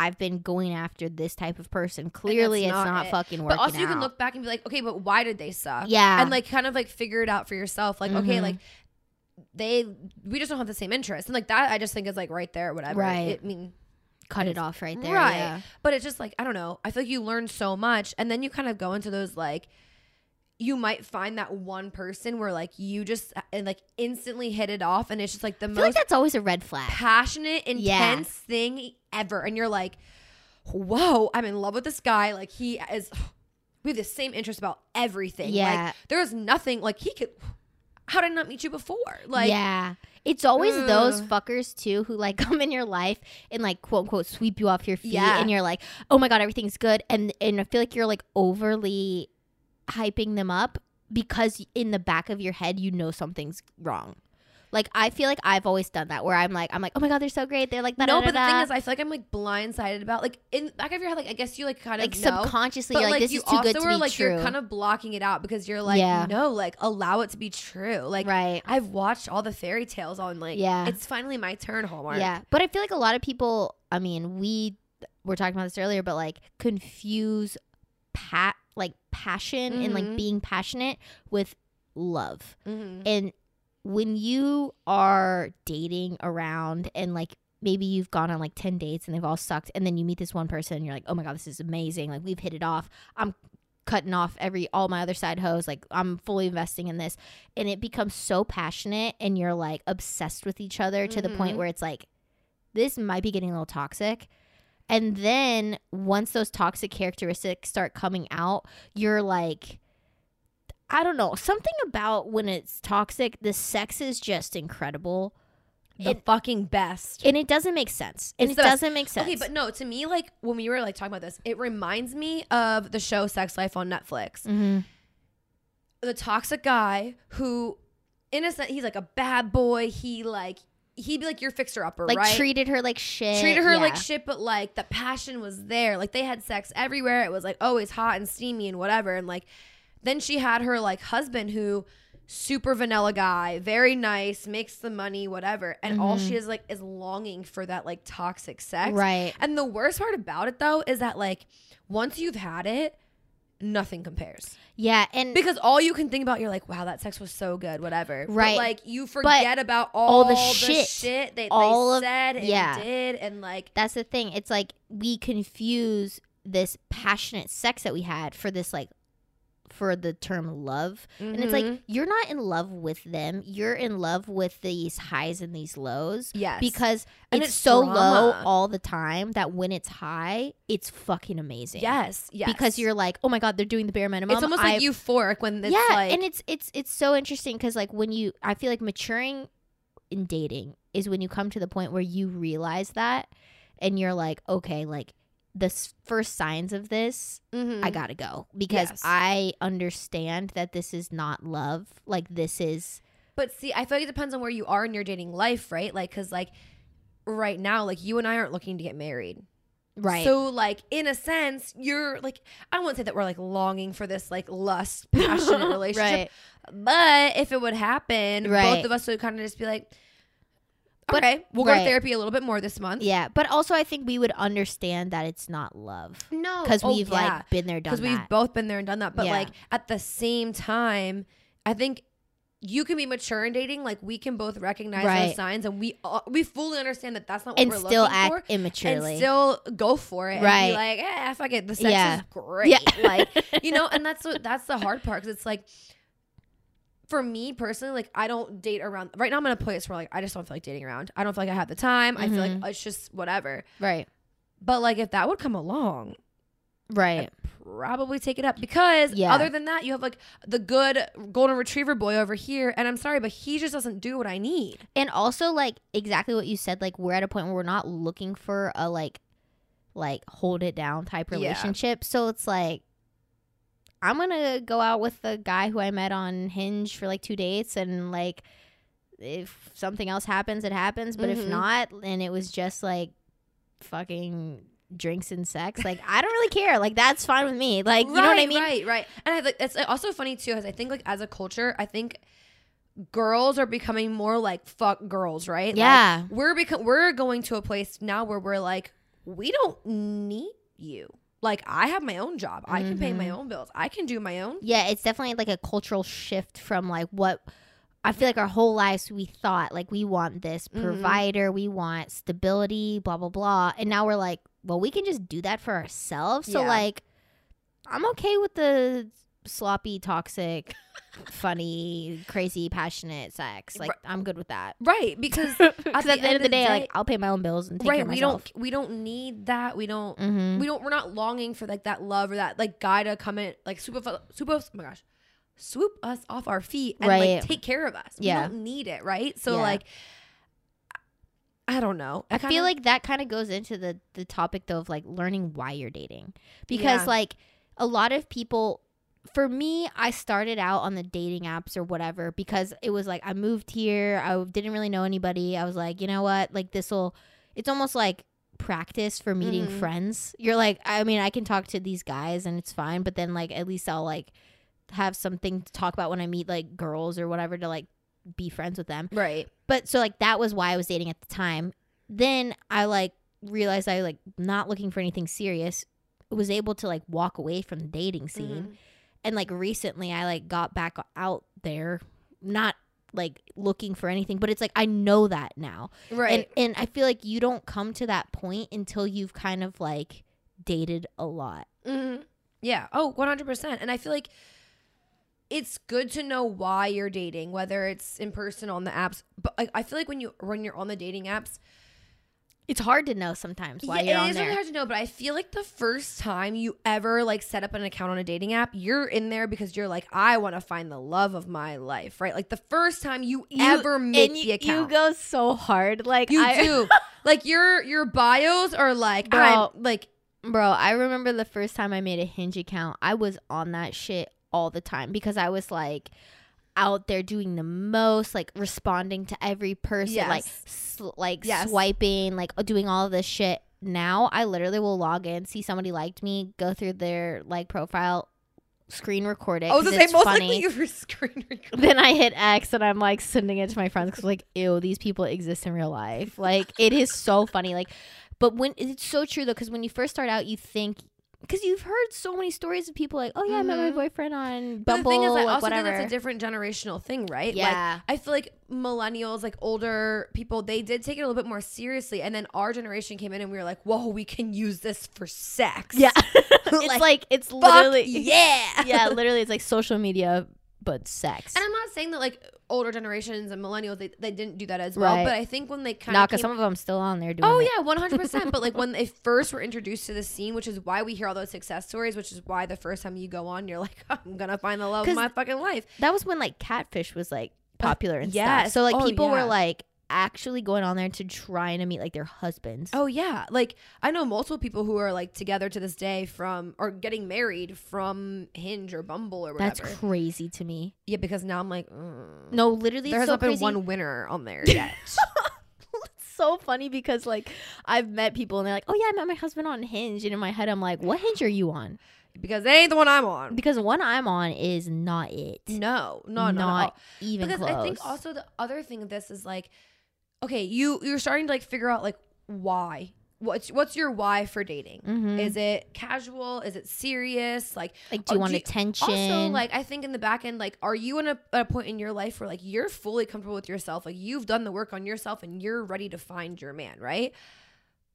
I've been going after this type of person. Clearly it's not not, it. fucking working But also, you can look back and be like, okay, but why did they suck? Yeah. and like kind of like figure it out for yourself. Like, okay, Mhm. like they, we just don't have the same interests, and like that, I just think is like right there, whatever. Right. It, I mean, cut it off right there. right. Yeah. But it's just like I don't know. I feel like you learn so much, and then you kind of go into those like. You might find that one person where like you just and like instantly hit it off, and it's just like the I feel like that's always a red flag. passionate, intense Yeah. thing ever. And you're like, whoa, I'm in love with this guy. Like he is we have the same interest about everything. Yeah. Like there's nothing like he could how did I not meet you before? Like yeah. It's always those fuckers too who like come in your life and like quote unquote sweep you off your feet Yeah. and you're like, oh my god, everything's good. And and I feel like you're like overly hyping them up because in the back of your head you know something's wrong. Like I feel like I've always done that where I'm like I'm like, oh my god, they're so great. They're like no, but the thing is, I feel like I'm like blindsided about like in the back of your head, like I guess you like kind of like know, subconsciously but like, this you is too good to be like true. you're kind of blocking it out because you're like, Yeah. no, like allow it to be true. Like right. I've watched all the fairy tales on like, Yeah. it's finally my turn, Hallmark. Yeah, but I feel like a lot of people. I mean, we were talking about this earlier, but like confuse pat like passion and like Mhm. being passionate with love. Mhm. And when you are dating around and like maybe you've gone on like 10 dates and they've all sucked and then you meet this one person and you're like, "Oh my god, this is amazing. Like we've hit it off. I'm cutting off every all my other side hoes. Like I'm fully investing in this." And it becomes so passionate and you're like obsessed with each other to the point Mhm. where it's like this might be getting a little toxic. And then once those toxic characteristics start coming out, you're like I don't know, something about when it's toxic, the sex is just incredible. the it- fucking best. And it doesn't make sense. And It's it doesn't make sense. Okay, but no, to me, like when we were like talking about this, it reminds me of the show Sex Life on Netflix. hmm The toxic guy who, innocent, he's like a bad boy. He like he'd be like your fixer upper, like right? treated her like shit. treated her like shit, but like the passion was there. Like they had sex everywhere. It was like always hot and steamy and whatever. And like then she had her like husband who super vanilla guy, very nice, makes the money, whatever. And all Mhm. she is like is longing for that like toxic sex. Right. And the worst part about it though is that like once you've had it, nothing compares. Yeah, and Because all you can think about, you're like, wow, that sex was so good, whatever. But, Right. like you forget about all, all the the shit. shit, they, All they of- said and yeah. did and like that's the thing. It's like we confuse this passionate sex that we had for this like for the term love. And it's like mm-hmm. you're not in love with them. You're in love with these highs and these lows. yes. Because it's, it's so low all the time that when it's high, it's fucking amazing. yes, yes. Because you're like, oh my god, they're doing the bare minimum. it's almost I- like euphoric when it's yeah, like and it's it's it's so interesting because like when you, I feel like maturing in dating is when you come to the point where you realize that, and you're like, okay, like the first signs of this, mhm. I gotta go because Yes. I understand that this is not love. Like this is But see, I feel like it depends on where you are in your dating life, right? Like, cause like right now, like you and I aren't looking to get married. right. So like in a sense, you're like I won't say that we're like longing for this like lust, passionate relationship. right. But if it would happen, Right. both of us would kind of just be like, But- okay, we'll go to therapy a little bit more this month. Yeah, but also I think we would understand that it's not love No, because oh, we've yeah. like been there, done that. because we've both been there and done that. But Yeah. like at the same time, I think you can be mature in dating. Like we can both recognize Right. those signs, and we uh, we fully understand that that's not what and we're still looking act for. immaturely. And still go for it, Right. And be like, eh, fuck it. The sex Yeah. is great. Yeah. Like you know, and that's what that's the hard part because it's like. For me personally, like I don't date around. Right now, I'm in a place where like I just don't feel like dating around. I don't feel like I have the time. I feel like Mhm. it's just whatever. right, But like if that would come along, right. probably take it up because Yeah. other than that you have like the good golden retriever boy over here and i'm sorry but he just doesn't do what i need and also like exactly what you said like we're at a point where we're not looking for a like like hold it down type Yeah. relationship so it's like i'm gonna go out with the guy who i met on hinge for like two dates and like if something else happens it happens. But if Mhm. not and it was just like fucking drinks and sex. Like i don't really care. Like that's fine with me. Like you know what i mean? right right. And i like it's also funny too as i think like as a culture i think girls are becoming more like fuck girls right? Like, yeah. we're become we're going to a place now where we're like we don't need you like i have my own job i can pay my Mhm. own bills i can do my own yeah it's definitely like a cultural shift from like what i feel like our whole lives we thought like we want this Mhm. provider we want stability blah blah blah and now we're like well we can just do that for ourselves so Yeah. like i'm okay with the sloppy toxic funny crazy passionate sex like Right. i'm good with that right because because at the, end of the day, like i'll pay my own bills and take care right of we don't we don't need that we don't mm-hmm. we don't we're not longing for like that love or that like guy to come in like super us oh my gosh swoop us off our feet and Right. like take care of us Yeah. we don't need it right so Yeah. like i don't know I kinda- feel like that kind of goes into the the topic though of like learning why you're dating because Yeah. like a lot of people for me I started out on the dating apps or whatever because it was like I moved here I didn't really know anybody I was like you know what like this will it's almost like practice for meeting Mhm. friends you're like I mean I can talk to these guys and it's fine but then like at least I'll like have something to talk about when I meet like girls or whatever to like be friends with them right but so like that was why I was dating at the time. Then I like realized I like not looking for anything serious. was able to like walk away from the dating Mm-hmm. And like recently I like got back out there, not like looking for anything, but it's like I know that now. right. And and I feel like you don't come to that point until you've kind of like dated a lot. Mhm. Yeah. Oh, 100%. And I feel like it's good to know why you're dating, whether it's in person on the apps. But I, I feel like when you when you're on the dating apps, It's hard to know sometimes why yeah, you're it on is really hard to know. But I feel like the first time you ever like set up an account on a dating app, you're in there because you're like, I want to find the love of my life, right? Like the first time you, You- ever make and the you, account. you go so hard. Like You I, do. like your your bios are like Bro. I'm like Bro, I remember the first time I made a Hinge account, I was on that shit all the time because I was like out there doing the most, like responding to every person, like sl- like Yes. swiping, like uh, doing all of this shit. Now I literally will log in, see somebody liked me, go through their like profile, screen record it. Oh, I was 'cause gonna say most funny. likely you were screen recording. then I hit X and I'm like sending it to my friends because like, ew, these people exist in real life. Like it is so funny. Like, but when it's so true though, because when you first start out, you think because you've heard so many stories of people like, oh yeah, I met my Mhm. boyfriend on But Bumble, the thing is, I also whatever. think that's a different generational thing, right? Like, yeah, I feel like millennials, like older people, they did take it a little bit more seriously. And then our generation came in and we were like, whoa, we can use this for sex. yeah. it's Like, like, it's literally yeah. yeah, literally it's like social media but sex. And I'm not saying that like older generations and millennials, they, they didn't do that as well. Right. But I think when they kind of. because some of them still on there doing. Oh it. yeah, one hundred percent. But like when they first were introduced to the scene, which is why we hear all those success stories, which is why the first time you go on, you're like, I'm gonna find the love of my fucking life. that was when like catfish was like popular and stuff. So like Oh, people yeah. were like actually going on there to trying to meet like their husbands. Oh yeah, like I know multiple people who are like together to this day from or getting married from Hinge or Bumble or whatever. That's crazy to me. yeah, because now I'm like, mm. No, literally, there has so not been one winner on there yet. It's so funny because like I've met people and they're like, "Oh yeah, I met my husband on Hinge," and in my head I'm like, "What Hinge are you on?" because they ain't the one I'm on. Because the one I'm on is not it. No, no, no, not not even because close. I think also the other thing of this is like, okay, you you're starting to like figure out like why. What's what's your why for dating? Mhm. Is it casual? Is it serious? Like like, do you oh, want do you- attention? Also, like I think in the back end, like, are you in a, a point in your life where like you're fully comfortable with yourself, like you've done the work on yourself, and you're ready to find your man, right?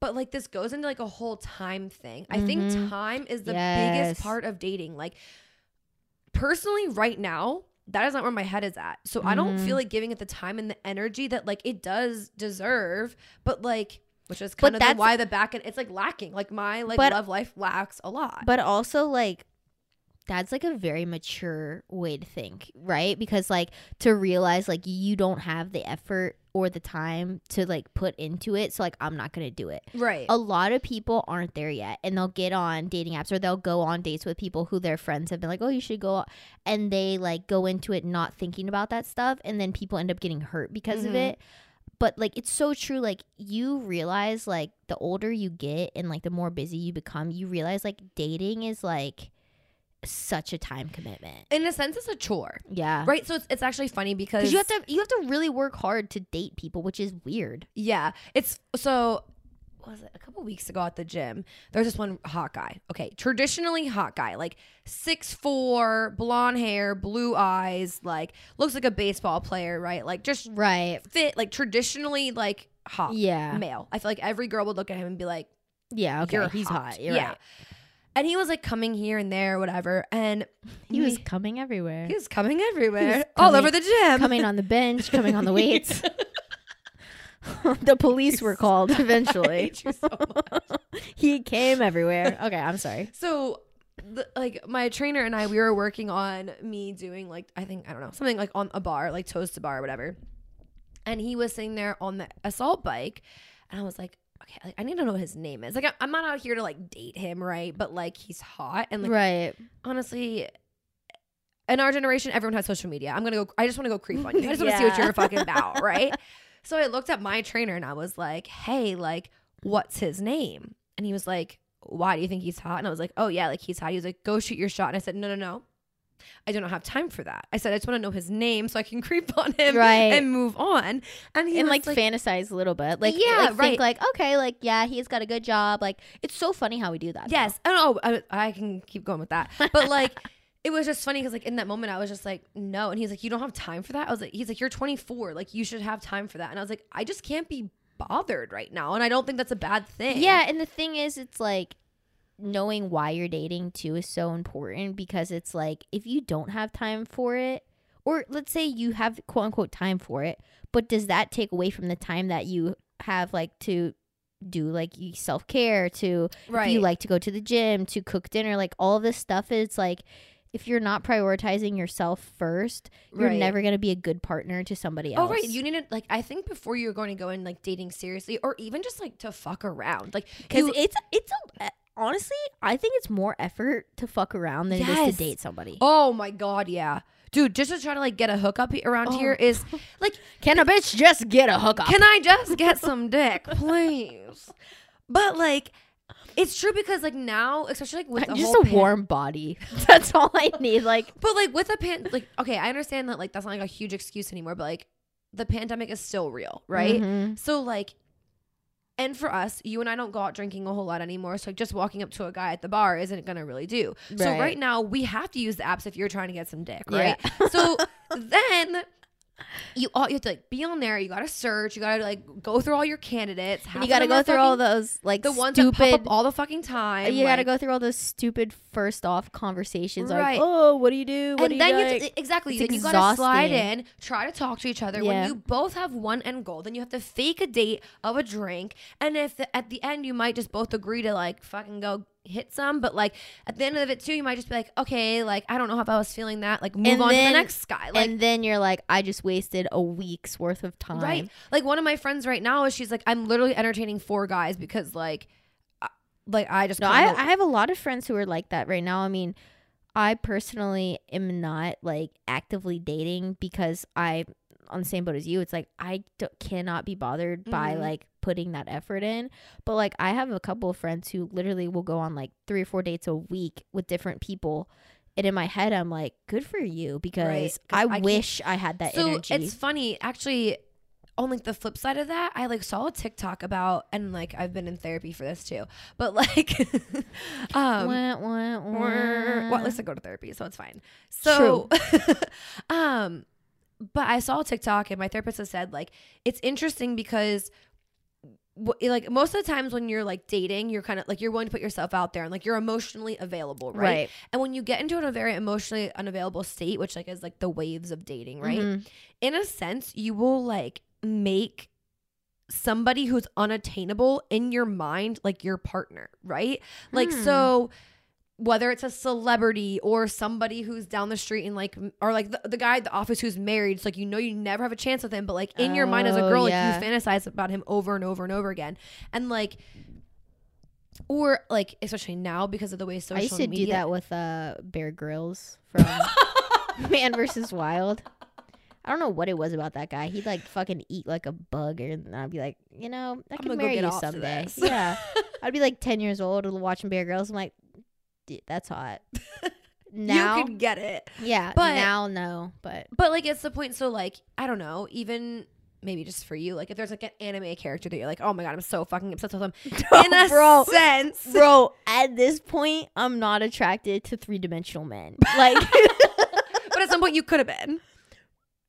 But like this goes into like a whole time thing. I think Mhm. time is the Yes. biggest part of dating. Like personally, right now, that is not where my head is at. So I don't feel mm. like giving it the time and the energy that like it does deserve. But like, which is But kind of the why the back end it's like lacking. Like my like But- love life lacks a lot. but also like that's like a very mature way to think, right? Because like to realize like you don't have the effort or the time to like put into it, so like I'm not gonna do it. right. a lot of people aren't there yet and they'll get on dating apps or they'll go on dates with people who their friends have been like oh you should go and they like go into it not thinking about that stuff and then people end up getting hurt because of Mhm. it but like it's so true like you realize like the older you get and like the more busy you become you realize like dating is like such a time commitment in a sense, it's a chore. yeah Right. So it's, it's actually funny because you have to you have to really work hard to date people which is weird yeah, it's so was it a couple weeks ago at the gym? There's this one hot guy. Okay, traditionally hot guy, like six four, blonde hair, blue eyes, like looks like a baseball player, right? Like just right fit, like traditionally like hot yeah male. I feel like every girl would look at him and be like, yeah okay "You're he's hot, You're yeah. right. And he was like coming here and there, whatever, and he was coming everywhere he was coming everywhere, was all over the gym, coming on the bench, coming on the weights. the police were called eventually. so much. he came everywhere. Okay, I'm sorry. So, the, like my trainer and I, we were working on me doing like I think I don't know something like on a bar, like toes to bar or whatever. And he was sitting there on the assault bike, and I was like, okay, like, I need to know what his name is. Like I, I'm not out here to like date him, right? But like he's hot, and like right. honestly. In our generation, everyone has social media. I'm gonna go. I just want to go creep on you. I just want to see what you're fucking about, right? so I looked at my trainer and I was like, "Hey, like, what's his name?" And he was like, "Why do you think he's hot?" And I was like, "Oh yeah, like he's hot." He was like, "Go shoot your shot." And I said, "No, no, no, I do not have time for that. I said I just want to know his name so I can creep on him Right. and move on. And he and was like, fantasize a little bit, like Yeah, like, think right. like okay, like yeah, he's got a good job. Like it's so funny how we do that. Yes. I know. Oh, I, I can keep going with that. But like, it was just funny because like in that moment I was just like, no. And he's like, you don't have time for that. I was like, he's like, you're 24. Like you should have time for that. And I was like, I just can't be bothered right now. And I don't think that's a bad thing. Yeah, and the thing is, it's like knowing why you're dating too is so important because it's like if you don't have time for it, or let's say you have quote unquote time for it, but does that take away from the time that you have like to do like self care, to Right. you like to go to the gym, to cook dinner, like all this stuff? It's like if you're not prioritizing yourself first, you're Right. never gonna be a good partner to somebody else. Oh right, you need to like. I think before you're going to go in like dating seriously, or even just like to fuck around, like because it's it's a honestly, I think it's more effort to fuck around than it is Yes. to date somebody. oh my god, yeah, dude, just to try to like get a hookup he- around Oh. here is like, Can a bitch just get a hookup? can I just get some dick, please? But like, it's true because like now, especially like with the just whole a pan- warm body. That's all I need. Like, But like with the pan, like okay, I understand that like that's not like a huge excuse anymore, but like the pandemic is still real, right? mhm. So like, and for us, you and I don't go out drinking a whole lot anymore. So like, just walking up to a guy at the bar isn't gonna really do. So Right. right now we have to use the apps if you're trying to get some dick, Yeah. right? so then. You all you have to like be on there. You gotta search. You gotta like go through all your candidates. And you got to go through all those like the ones that stupid. pop up all the fucking time. you got to go through all those stupid first off conversations. Right. Like, oh, what do you do? What and do then you like? to, exactly It's then you gotta slide in try to talk to each other Yeah. when you both have one end goal then you have to fake a date of a drink and if the, at the end you might just both agree to like fucking go hit some but like at the end of it too you might just be like okay like i don't know if i was feeling that like move And on to the next guy like and then you're like, I just wasted a week's worth of time. right like one of my friends right now is she's like i'm literally entertaining four guys because like I- like i just No, I, I have a lot of friends who are like that right now. I mean, I personally am not like actively dating because I on the same boat as you. It's like I d- cannot be bothered by Mhm. like putting that effort in. But like I have a couple of friends who literally will go on like three or four dates a week with different people. And in my head, I'm like, good for you because 'cause I, I wish I had that so energy. it's funny actually on like the flip side of that i like saw a tiktok about and like i've been in therapy for this too but like um Wah, wah, wah. well at least i go to therapy so it's fine so um but i saw a tiktok and my therapist has said like it's interesting because like most of the times when you're like dating you're kind of like you're willing to put yourself out there and like you're emotionally available right? right. and when you get into a very emotionally unavailable state which like is like the waves of dating right Mhm. in a sense, you will like make somebody who's unattainable in your mind like your partner, right? Like, Hmm. so whether it's a celebrity or somebody who's down the street and like, or like the, the guy at the office who's married, it's like you know you never have a chance with him, but like in your mind as a Oh, girl, yeah. like you fantasize about him over and over and over again. And like, or like, especially now because of the way social I used to media. do that with uh Bear Grylls from Man versus Wild. I don't know what it was about that guy. He'd like fucking eat like a bug, and I'd be like, you know, I I'm can gonna go marry get you someday. Yeah, I'd be like ten years old watching Bear Grylls. I'm like, that's hot. Now, you could get it. yeah, but- now no, but But like it's the point. So like I don't know. Even maybe just for you, like if there's like an anime character that you're like, oh my god, I'm so fucking obsessed with them. In a bro, sense, bro, at this point, I'm not attracted to three dimensional men. Like, but at some point you could have been.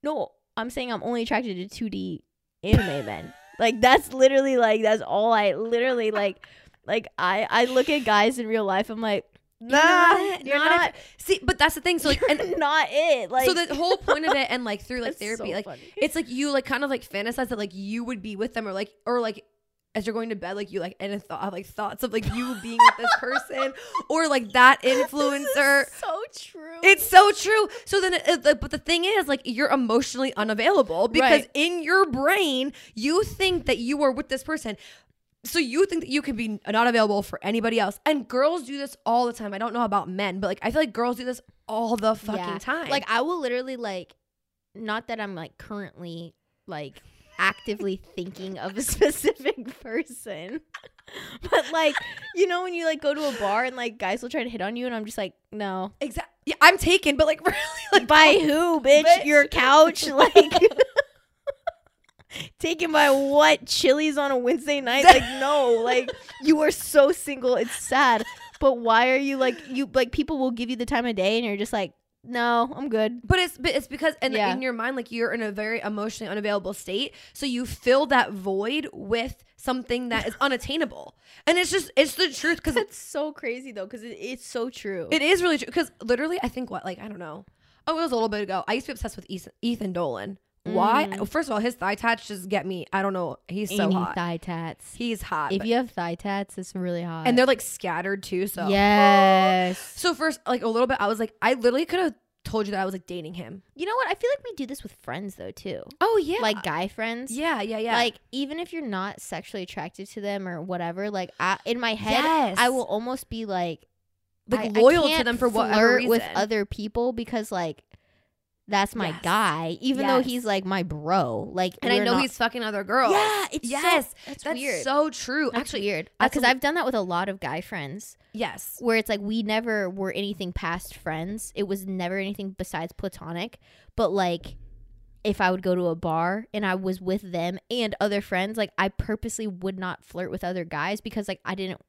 no, I'm saying I'm only attracted to 2D anime men. Like that's literally like that's all I literally like. Like I I look at guys in real life. I'm like, nah, not you're Not not. See, but that's the thing. So like, and not it. Like so the whole point of it, and like through like therapy, so like funny. it's like you like kind of like fantasize that like you would be with them, or like or like as you're going to bed, like you like and a thought have like thoughts of like you being with this person, or like that influencer. so true. It's so true. So then, uh, it, it- but the thing is, like, you're emotionally unavailable because Right. in your brain, you think that you are with this person. So you think that you can be not available for anybody else. And girls do this all the time. I don't know about men, but like, I feel like girls do this all the fucking Yeah. time. Like I will literally like, not that I'm like currently like actively thinking of a specific person. but like, you know, when you like go to a bar and like guys will try to hit on you, and I'm just like, no. Exactly. Yeah, I'm taken, but like really, like By who, bitch? Bitch. Your couch, like. Taken by what? Chili's on a Wednesday night? Like, no. Like, you are so single. It's sad. But why are you like, you, like, people will give you the time of day and you're just like, no, I'm good. But it's but it's because in, Yeah. in your mind, like you're in a very emotionally unavailable state, so you fill that void with something that is unattainable, and it's just it's the truth because That's so crazy though, because it, it's so true. it is really true. Because literally, I think what like I don't know. Oh, it was a little bit ago. I used to be obsessed with Ethan, Ethan Dolan. Why? Mm. First of all, his thigh tats just get me. I don't know. He's so Any hot. thigh tats. He's hot. If you have thigh tats, it's really hot. and they're like scattered too. So yes. So first, like a little bit, I was like, I literally could have told you that I was like dating him. You know what? I feel like we do this with friends though too. Oh yeah, Like guy friends. yeah, yeah, yeah. Like even if you're not sexually attracted to them or whatever, like I, in my head, Yes. I will almost be like like I- I loyal to can't them for whatever flirt reason. with other people because like that's my Yes. guy, even though he's like my bro. Like, and I know not- he's fucking other girls. yeah, it's so- yes, that's, that's weird. so true. That's Actually, weird uh, because I've done that with a lot of guy friends yes, where it's like we never were anything past friends. It was never anything besides platonic. But like if I would go to a bar and I was with them and other friends, like I purposely would not flirt with other guys because like I didn't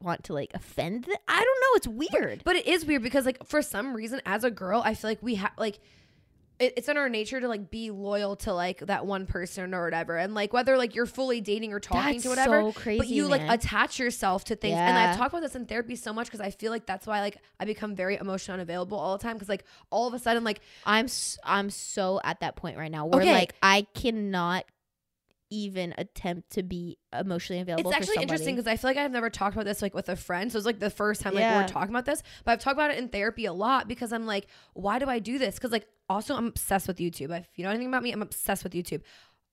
want to like offend them. I don't know, it's weird. but it is weird because like for some reason, as a girl, I feel like we have like. It, it's in our nature to like be loyal to like that one person or whatever, and like whether like you're fully dating or talking That's to whatever, so crazy. but you like attach yourself to things and i've talked about this in therapy so much because i feel like that's why like i become very emotionally unavailable all the time because like all of a sudden like I'm s- I'm so at that point right now where Okay. like I cannot even attempt to be emotionally available. it's actually interesting because i feel like i've never talked about this like with a friend so it's like the first time like Yeah. we're talking about this but i've talked about it in therapy a lot because i'm like why do i do this because like also i'm obsessed with youtube if you know anything about me i'm obsessed with youtube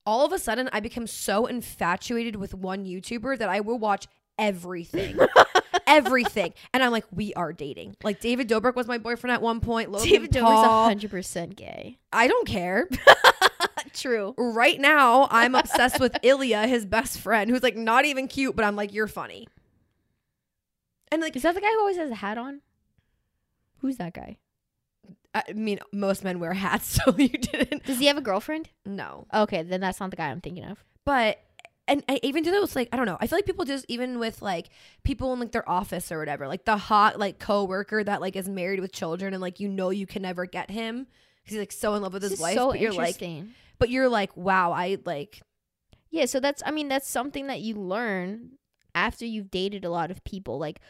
all of a sudden i become so infatuated with one youtuber that i will watch everything everything and i'm like we are dating like david dobrik was my boyfriend at one point Logan David Paul. hundred percent gay. i don't care True. right now i'm obsessed with ilya his best friend who's like not even cute but i'm like you're funny and like Is that the guy who always has a hat on? Who's that guy? i mean most men wear hats so you didn't Does he have a girlfriend? no Okay, then that's not the guy I'm thinking of. but and I even do that with like I don't know. I feel like people just even with like people in like their office or whatever, like the hot like coworker that like is married with children and like you know you can never get him he's like so in love with This his wife. so but you're like, but you're like, wow, I like Yeah, so that's I mean that's something that you learn after you've dated a lot of people. Like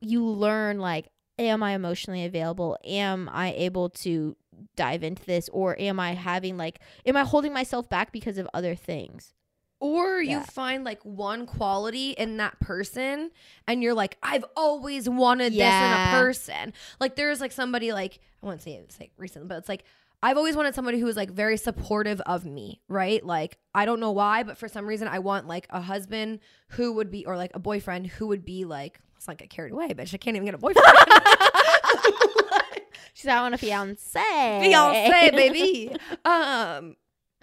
you learn like am I emotionally available? Am I able to dive into this or am I having like am I holding myself back because of other things? Or you Yeah. find like one quality in that person and you're like i've always wanted this in a person. Like there's like somebody like i won't say it's like recently, but it's like i've always wanted somebody who was like very supportive of me right? Like i don't know why but for some reason i want like a husband who would be or like a boyfriend who would be like let's not get carried away bitch i can't even get a boyfriend. She's I want a fiance. fiance baby. Um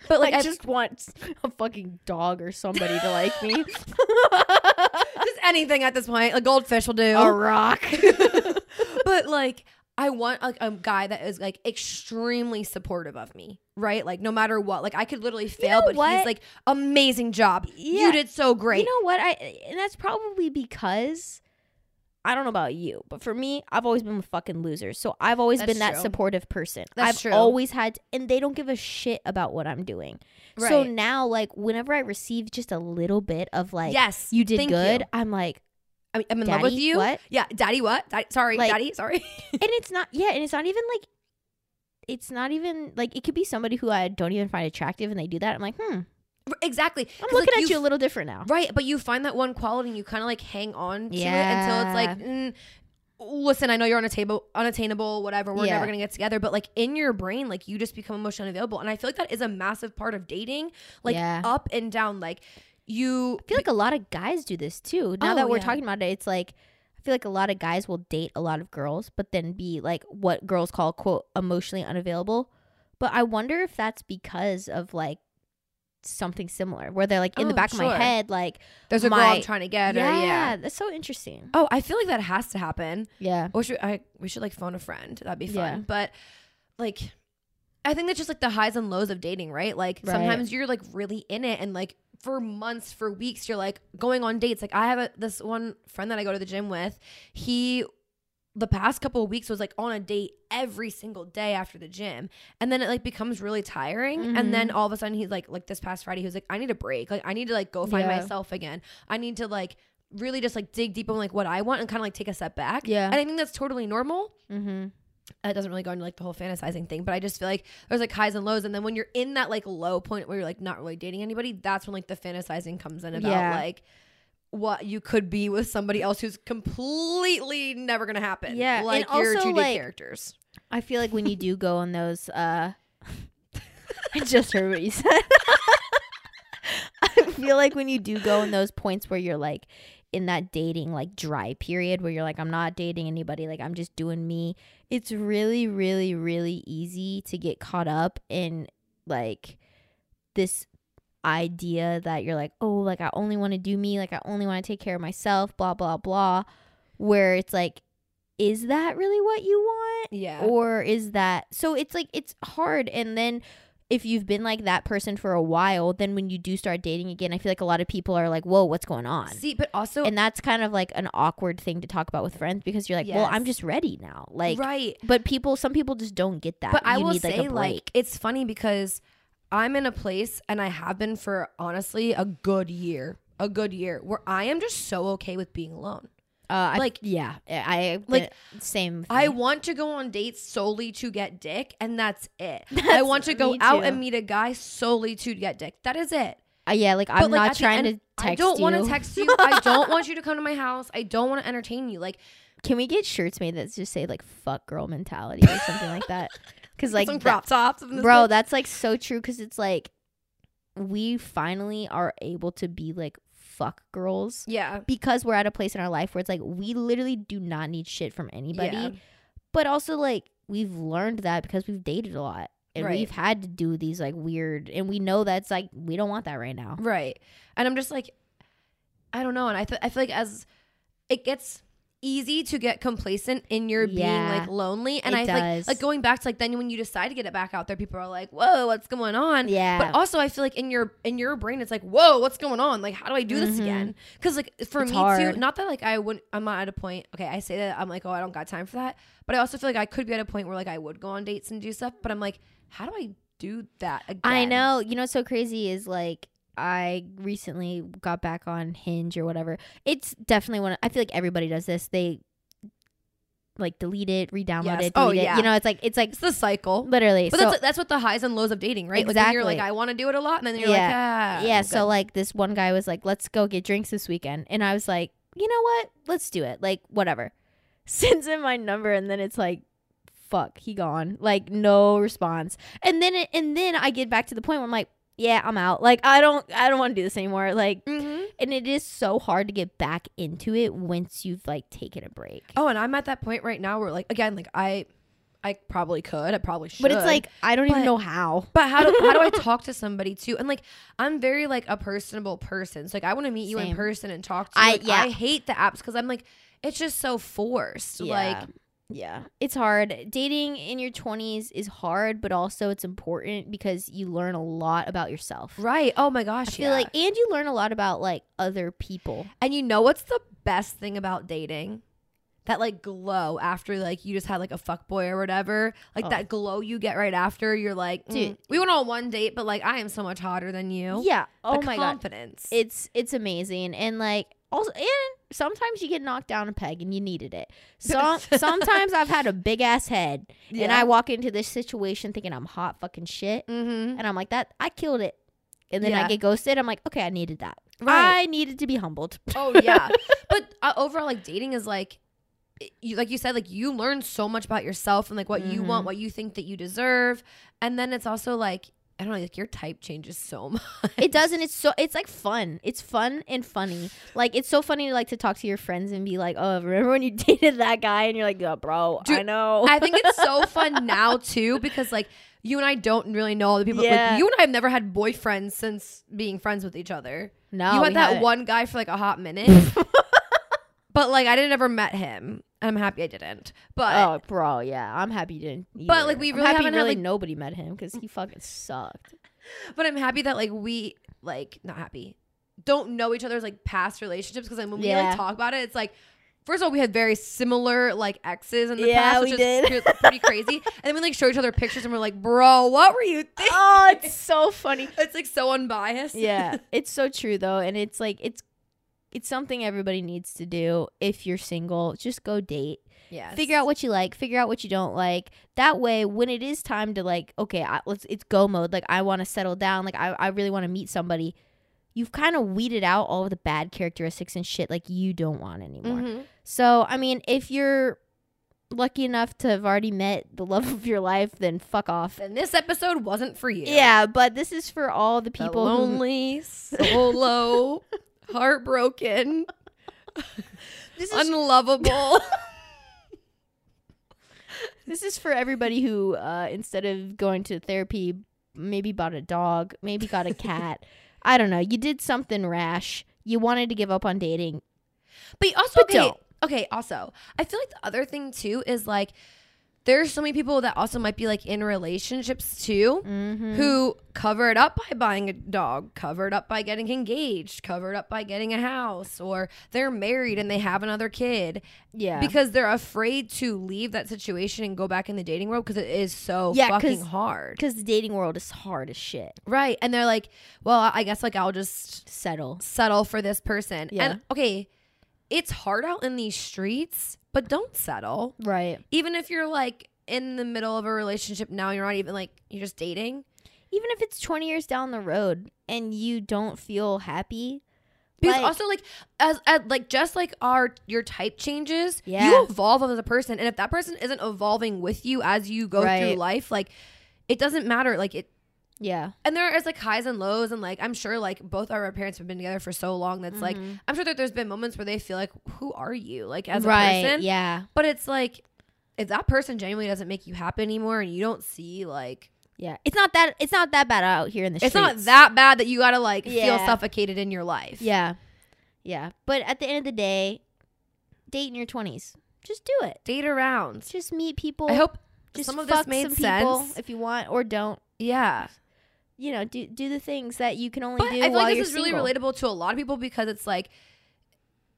but like I I just want a fucking dog or somebody to like me. just anything at this point a goldfish will do a rock. but like I want like a guy that is like extremely supportive of me, right? Like no matter what, like I could literally fail, know but what? he's like amazing job. Yeah. You did so great. You know what? I and that's probably because I don't know about you, but for me, I've always been a fucking loser. So I've always That's been that true. supportive person. That's true. I've true. always had and they don't give a shit about what I'm doing. Right. So now like whenever I receive just a little bit of like yes, you did good, you. I'm like, I'm in love with you. what? Yeah, daddy. What? Daddy, sorry, Like- daddy. Sorry. and it's not yeah, and it's not even like it's not even like it could be somebody who I don't even find attractive and they do that. I'm like, hmm, exactly. I'm looking like, at you a little different now. Right, but you find that one quality and you kind of like hang on to Yeah. it until it's like, mm, listen, I know you're on a table, unattainable, whatever. We're Yeah. never gonna get together, but like in your brain, like you just become emotionally unavailable, and I feel like that is a massive part of dating, like Yeah. up and down. Like you, I feel like a lot of guys do this too. Now Oh, that we're talking about it, it's like I feel like a lot of guys will date a lot of girls, but then be like what girls call quote emotionally unavailable. But I wonder if that's because of like something similar where they're like in the Oh, back of my head like There's a girl my- I'm trying to get. yeah, Or, yeah. that's so interesting Oh, I feel like that has to happen. yeah We should I we should like phone a friend. That'd be fun. Yeah. But like I think that's just like the highs and lows of dating, right? Like Right. sometimes you're like really in it and like for months, for weeks, you're like going on dates. Like I have a, this one friend that I go to the gym with. He the past couple of weeks was like on a date every single day after the gym. And then it like becomes really tiring. And then all of a sudden he's like like this past Friday, he was like, I need a break. Like I need to like go find Yeah. myself again. I need to like really just like dig deep on like what I want and kind of like take a step back. Yeah. And I think that's totally normal. mm-hmm. It doesn't really go into like the whole fantasizing thing, but I just feel like there's like highs and lows. And then when you're in that like low point where you're like not really dating anybody, that's when like the fantasizing comes in about Yeah. like what you could be with somebody else who's completely never gonna happen. Yeah, and Like your also, two like- characters. I feel like when you do go on those, uh, I just heard what you said. I feel like when you do go in those points where you're like in that dating like dry period where you're like I'm not dating anybody, like I'm just doing me. It's really, really, really easy to get caught up in like this idea that you're like, oh, like I only want to do me, like I only want to take care of myself, blah blah blah. Where it's like, is that really what you want? Yeah. or is that so it's like it's hard and then if you've been like that person for a while then when you do start dating again i feel like a lot of people are like whoa what's going on See, but also and that's kind of like an awkward thing to talk about with friends because you're like well i'm just ready now like right. but people some people just don't get that But I will need say, like like, it's funny because I'm in a place, and I have been for honestly a good year, a good year, where I am just so okay with being alone. uh, I- like- yeah i like, same I want to go on dates solely to get dick, and that's it. I want to go out and meet a guy solely to get dick. That is it. Uh, yeah like i'm like, not trying end, to text I don't want to text you. I don't want you to come to my house. I don't want to entertain you. Like can we get shirts made that just say like fuck girl mentality or something like that because like some crop tops, bro that's like so true because it's like we finally are able to be like fuck girls Yeah. because we're at a place in our life where it's like we literally do not need shit from anybody Yeah. but also like we've learned that because we've dated a lot and Right. we've had to do these like weird and we know that's like we don't want that right now Right. And I'm just like, I don't know. And I, th- I feel like as it gets easy to get complacent in your being like lonely. And I feel like, like going back to like then when you decide to get it back out there, people are like, whoa, what's going on? yeah But also, I feel like in your in your brain, it's like, whoa, what's going on? Like, how do I do this Mhm. again? Because like for It's me hard. too, not that like I wouldn't. I'm not at a point. Okay, I say that I'm like, oh, I don't got time for that. But I also feel like I could be at a point where like I would go on dates and do stuff. But I'm like, how do I do that again? I know. You know what's so crazy is like I recently got back on Hinge or whatever. It's definitely one. Of, I feel like everybody does this. They like delete it, re-download Yes. it, delete Oh, it. yeah. You know, it's like it's like It's the cycle. literally. But so that's that's what the highs and lows of dating, right? Like you're like, I want to do it a lot, and then you're Yeah. like, ah, yeah. I'm So good. like this one guy was like, "Let's go get drinks this weekend," and I was like, "You know what? Let's do it. Like whatever." Sends in my number, and then it's like. Fuck, he gone. Like no response, and then it, and then I get back to the point where I'm like, yeah, I'm out. Like I don't, I don't want to do this anymore. Like Mhm. and it is so hard to get back into it once you've like taken a break. Oh, and I'm at that point right now where like again, like I, I probably could, I probably should, but it's like I don't even know how. But how do how do I talk to somebody too? And like I'm very like a personable person. So like I want to meet you in person and talk to you. I- Like, yeah. I hate the apps because I'm like it's just so forced. Like yeah, it's hard. Dating in your 20s is hard, but also it's important because you learn a lot about yourself. right. Oh my gosh. I feel yeah. like and you learn a lot about like other people. and you know what's the best thing about dating? That like glow after like you just had like a fuck boy or whatever, like Oh. that glow you get right after. You're like, mm, Dude. we went on one date, but like I am so much hotter than you. Yeah. Oh The my god. confidence. It's it's amazing and like also and sometimes you get knocked down a peg and you needed it. So sometimes I've had a big ass head and I walk into this situation thinking I'm hot fucking shit mm-hmm. and I'm like that I killed it. And then Yeah. I get ghosted. I'm like, okay, I needed that. Right. I needed to be humbled. Oh yeah, but uh, overall, like dating is like, you like you said, like you learn so much about yourself and like what you want, Mhm. what you think that you deserve, and then it's also like I don't know, like your type changes so much. it doesn't. It's so. It's like fun. It's fun and funny. Like it's so funny to like to talk to your friends and be like, oh, remember when you dated that guy? And you're like, oh, bro, I know. I think it's so fun now too because like you and I don't really know all the people. Yeah. Like you and I have never had boyfriends since being friends with each other. No, you had that haven't. one guy for like a hot minute, but like I didn't ever met him. I'm happy I didn't. But Oh, bro, yeah, I'm happy you didn't. But, like, we really haven't had, really like- nobody met him because he fucking sucked. but I'm happy that like we like not happy don't know each other's like past relationships because like, when we like talk about it, it's like. First of all, we had very similar like exes in the Yeah, past, which is pre- pretty crazy. And then we like show each other pictures, and we're like, "Bro, what were you thinking?" oh, it's so funny. It's like so unbiased. yeah, it's so true though, and it's like it's it's something everybody needs to do if you're single. Just go date. yeah. Figure out what you like. Figure out what you don't like. That way, when it is time to like, okay, I, let's it's go mode. Like I want to settle down. Like I I really want to meet somebody. You've kind of weeded out all of the bad characteristics and shit like you don't want anymore. Mhm. So, I mean, if you're lucky enough to have already met the love of your life, then fuck off. And this episode wasn't for you. Yeah, but this is for all the The people who lonely, solo, heartbroken, this is unlovable. this is for everybody who uh instead of going to therapy maybe bought a dog, maybe got a cat. I don't know. You did something rash. You wanted to give up on dating. But you also But okay, don't. okay, also, I feel like the other thing too is like there's so many people that also might be like in relationships too Mm-hmm. who cover it up by buying a dog, cover it up by getting engaged, cover it up by getting a house, or they're married and they have another kid Yeah. because they're afraid to leave that situation and go back in the dating world because it is so Yeah, fucking hard. because the dating world is hard as shit. Right. And they're like, well, I guess like I'll just Settle. settle for this person. Yeah. And okay, it's hard out in these streets, but don't settle. Right. Even if you're like in the middle of a relationship now, you're not even like you're just dating. Even if it's 20 years down the road and you don't feel happy. Because like- also like as, as like just like our your type changes, Yeah. you evolve as a person. And if that person isn't evolving with you as you go Right. through life, like it doesn't matter. Like it Yeah. and there is like highs and lows and like i'm sure like both our parents have been together for so long that's like Mhm. i'm sure that there's been moments where they feel like who are you like as right. a person Yeah. but it's like if that person genuinely doesn't make you happy anymore and you don't see like Yeah. It's not that it's not that bad out here in the it's streets. not that bad that you gotta like feel suffocated in your life Yeah. Yeah. But at the end of the day, date in your 20s. Just do it. date around Just meet people. i hope just some of this made some people sense if you want or don't. yeah You know, do do the things that you can only but do i feel like this is really relatable to a lot of people because it's like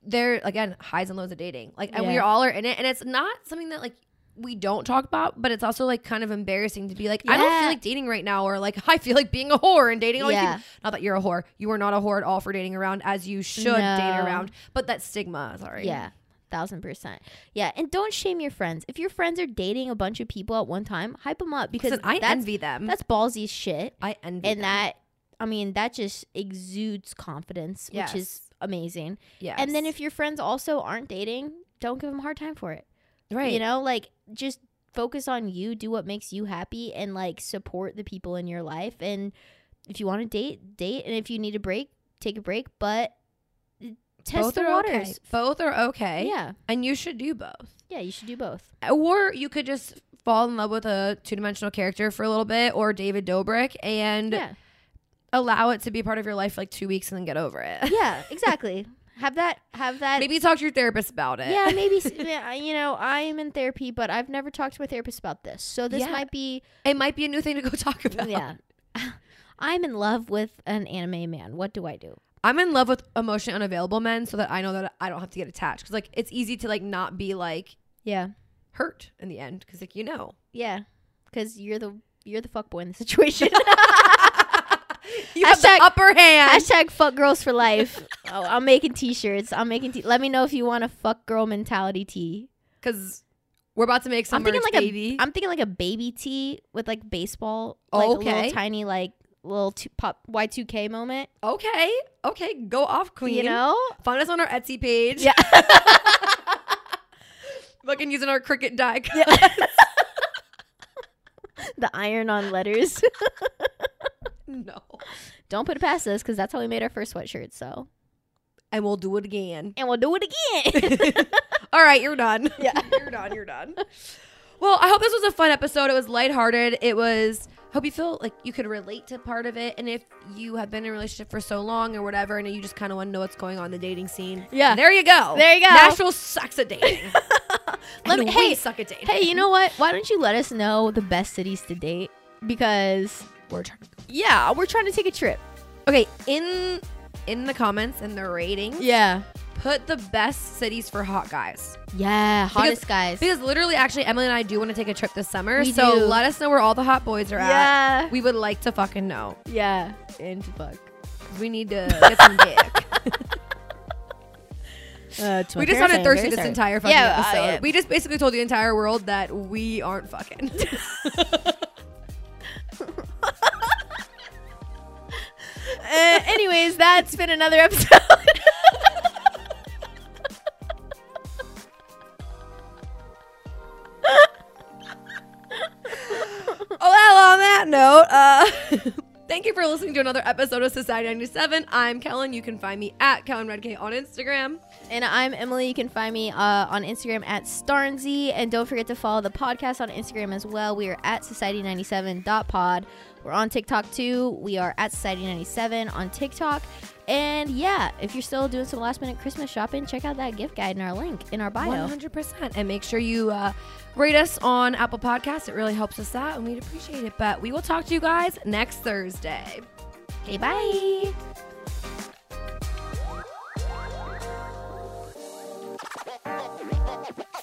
there again highs and lows of dating. Like and we Yeah. all are in it. And it's not something that like we don't talk about but it's also like kind of embarrassing to be like i don't feel like dating right now or like i feel like being a whore and dating all Yeah. not that you're a whore. You are not a whore at all for dating around as you should date around. But that stigma sorry. Yeah. Thousand percent. Yeah. And don't shame your friends. If your friends are dating a bunch of people at one time, hype them up because Listen, i that's, envy them that's ballsy shit. i envy and them. that I mean that just exudes confidence, Yes. which is amazing. Yeah. And then if your friends also aren't dating, don't give them a hard time for it. right You know, like just focus on you, do what makes you happy, and like support the people in your life. And if you want to date, date, and if you need a break, take a break. But test both the are waters. okay both are okay Yeah, and you should do both yeah, you should do both. Uh, or you could just fall in love with a two-dimensional character for a little bit or david dobrik and Yeah, allow it to be part of your life for like two weeks and then get over it yeah, exactly. have that. Have that. maybe talk to your therapist about it yeah, maybe. you know, I am in therapy, but I've never talked to my therapist about this. So this Yeah. might be it might be a new thing to go talk about yeah. I'm in love with an anime man. What do I do? I'm in love with emotionally unavailable men so that i know that i don't have to get attached because like it's easy to like not be like Yeah. hurt in the end because like you know Yeah. Cuz you're the you're the fuck boy in the situation. you have the upper hand Hashtag fuck girls for life. Oh, I'm making t-shirts. I'm making t- let me know if you want a fuck girl mentality tee. because we're about to make some I'm thinking like baby. a I'm thinking like a baby tee with like baseball Oh, like a okay. little tiny like little two, pop Y2K moment, okay okay go off queen you know? find us on our etsy page Yeah. fucking using our Cricut die cut. the iron on letters. no Don't put it past us cuz that's how we made our first sweatshirt, so. and we'll do it again And we'll do it again. all right you're done Yeah. you're done you're done Well, I hope this was a fun episode. It was lighthearted. It was. Hope you feel like you could relate to part of it, and if you have been in a relationship for so long or whatever, and you just kind of want to know what's going on in the dating scene, Yeah. there you go. There you go. Nashville sucks at dating. Let me- hey, suck at dating. Hey, you know what? Why don't you let us know the best cities to date? Because we're trying. yeah, we're trying to take a trip. Okay, in in the comments and the ratings, Yeah. Put the best cities for hot guys. Yeah, hottest guys. Because literally, actually, Emily and I do want to take a trip this summer. We so do. let us know where all the hot boys are at. yeah. We would like to fucking know. Yeah. And fuck. We need to get some dick. Uh, we just sounded thirsty this entire fucking Yeah, uh, episode. yeah. We just basically told the entire world that we aren't fucking. Uh, anyways, that's been another episode. Uh, thank you for listening to another episode of Society 97. I'm Kellen. You can find me at Kellen Redk on Instagram. and I'm Emily. You can find me uh, on Instagram at Starnsy. And don't forget to follow the podcast on Instagram as well. We are at society97.pod. We're on TikTok too. We are at Society97 on TikTok. And yeah, if you're still doing some last minute Christmas shopping, check out that gift guide in our link in our bio. 100%. And make sure you uh, rate us on Apple Podcasts. It really helps us out, and we'd appreciate it. But we will talk to you guys next Thursday. Okay, bye. You.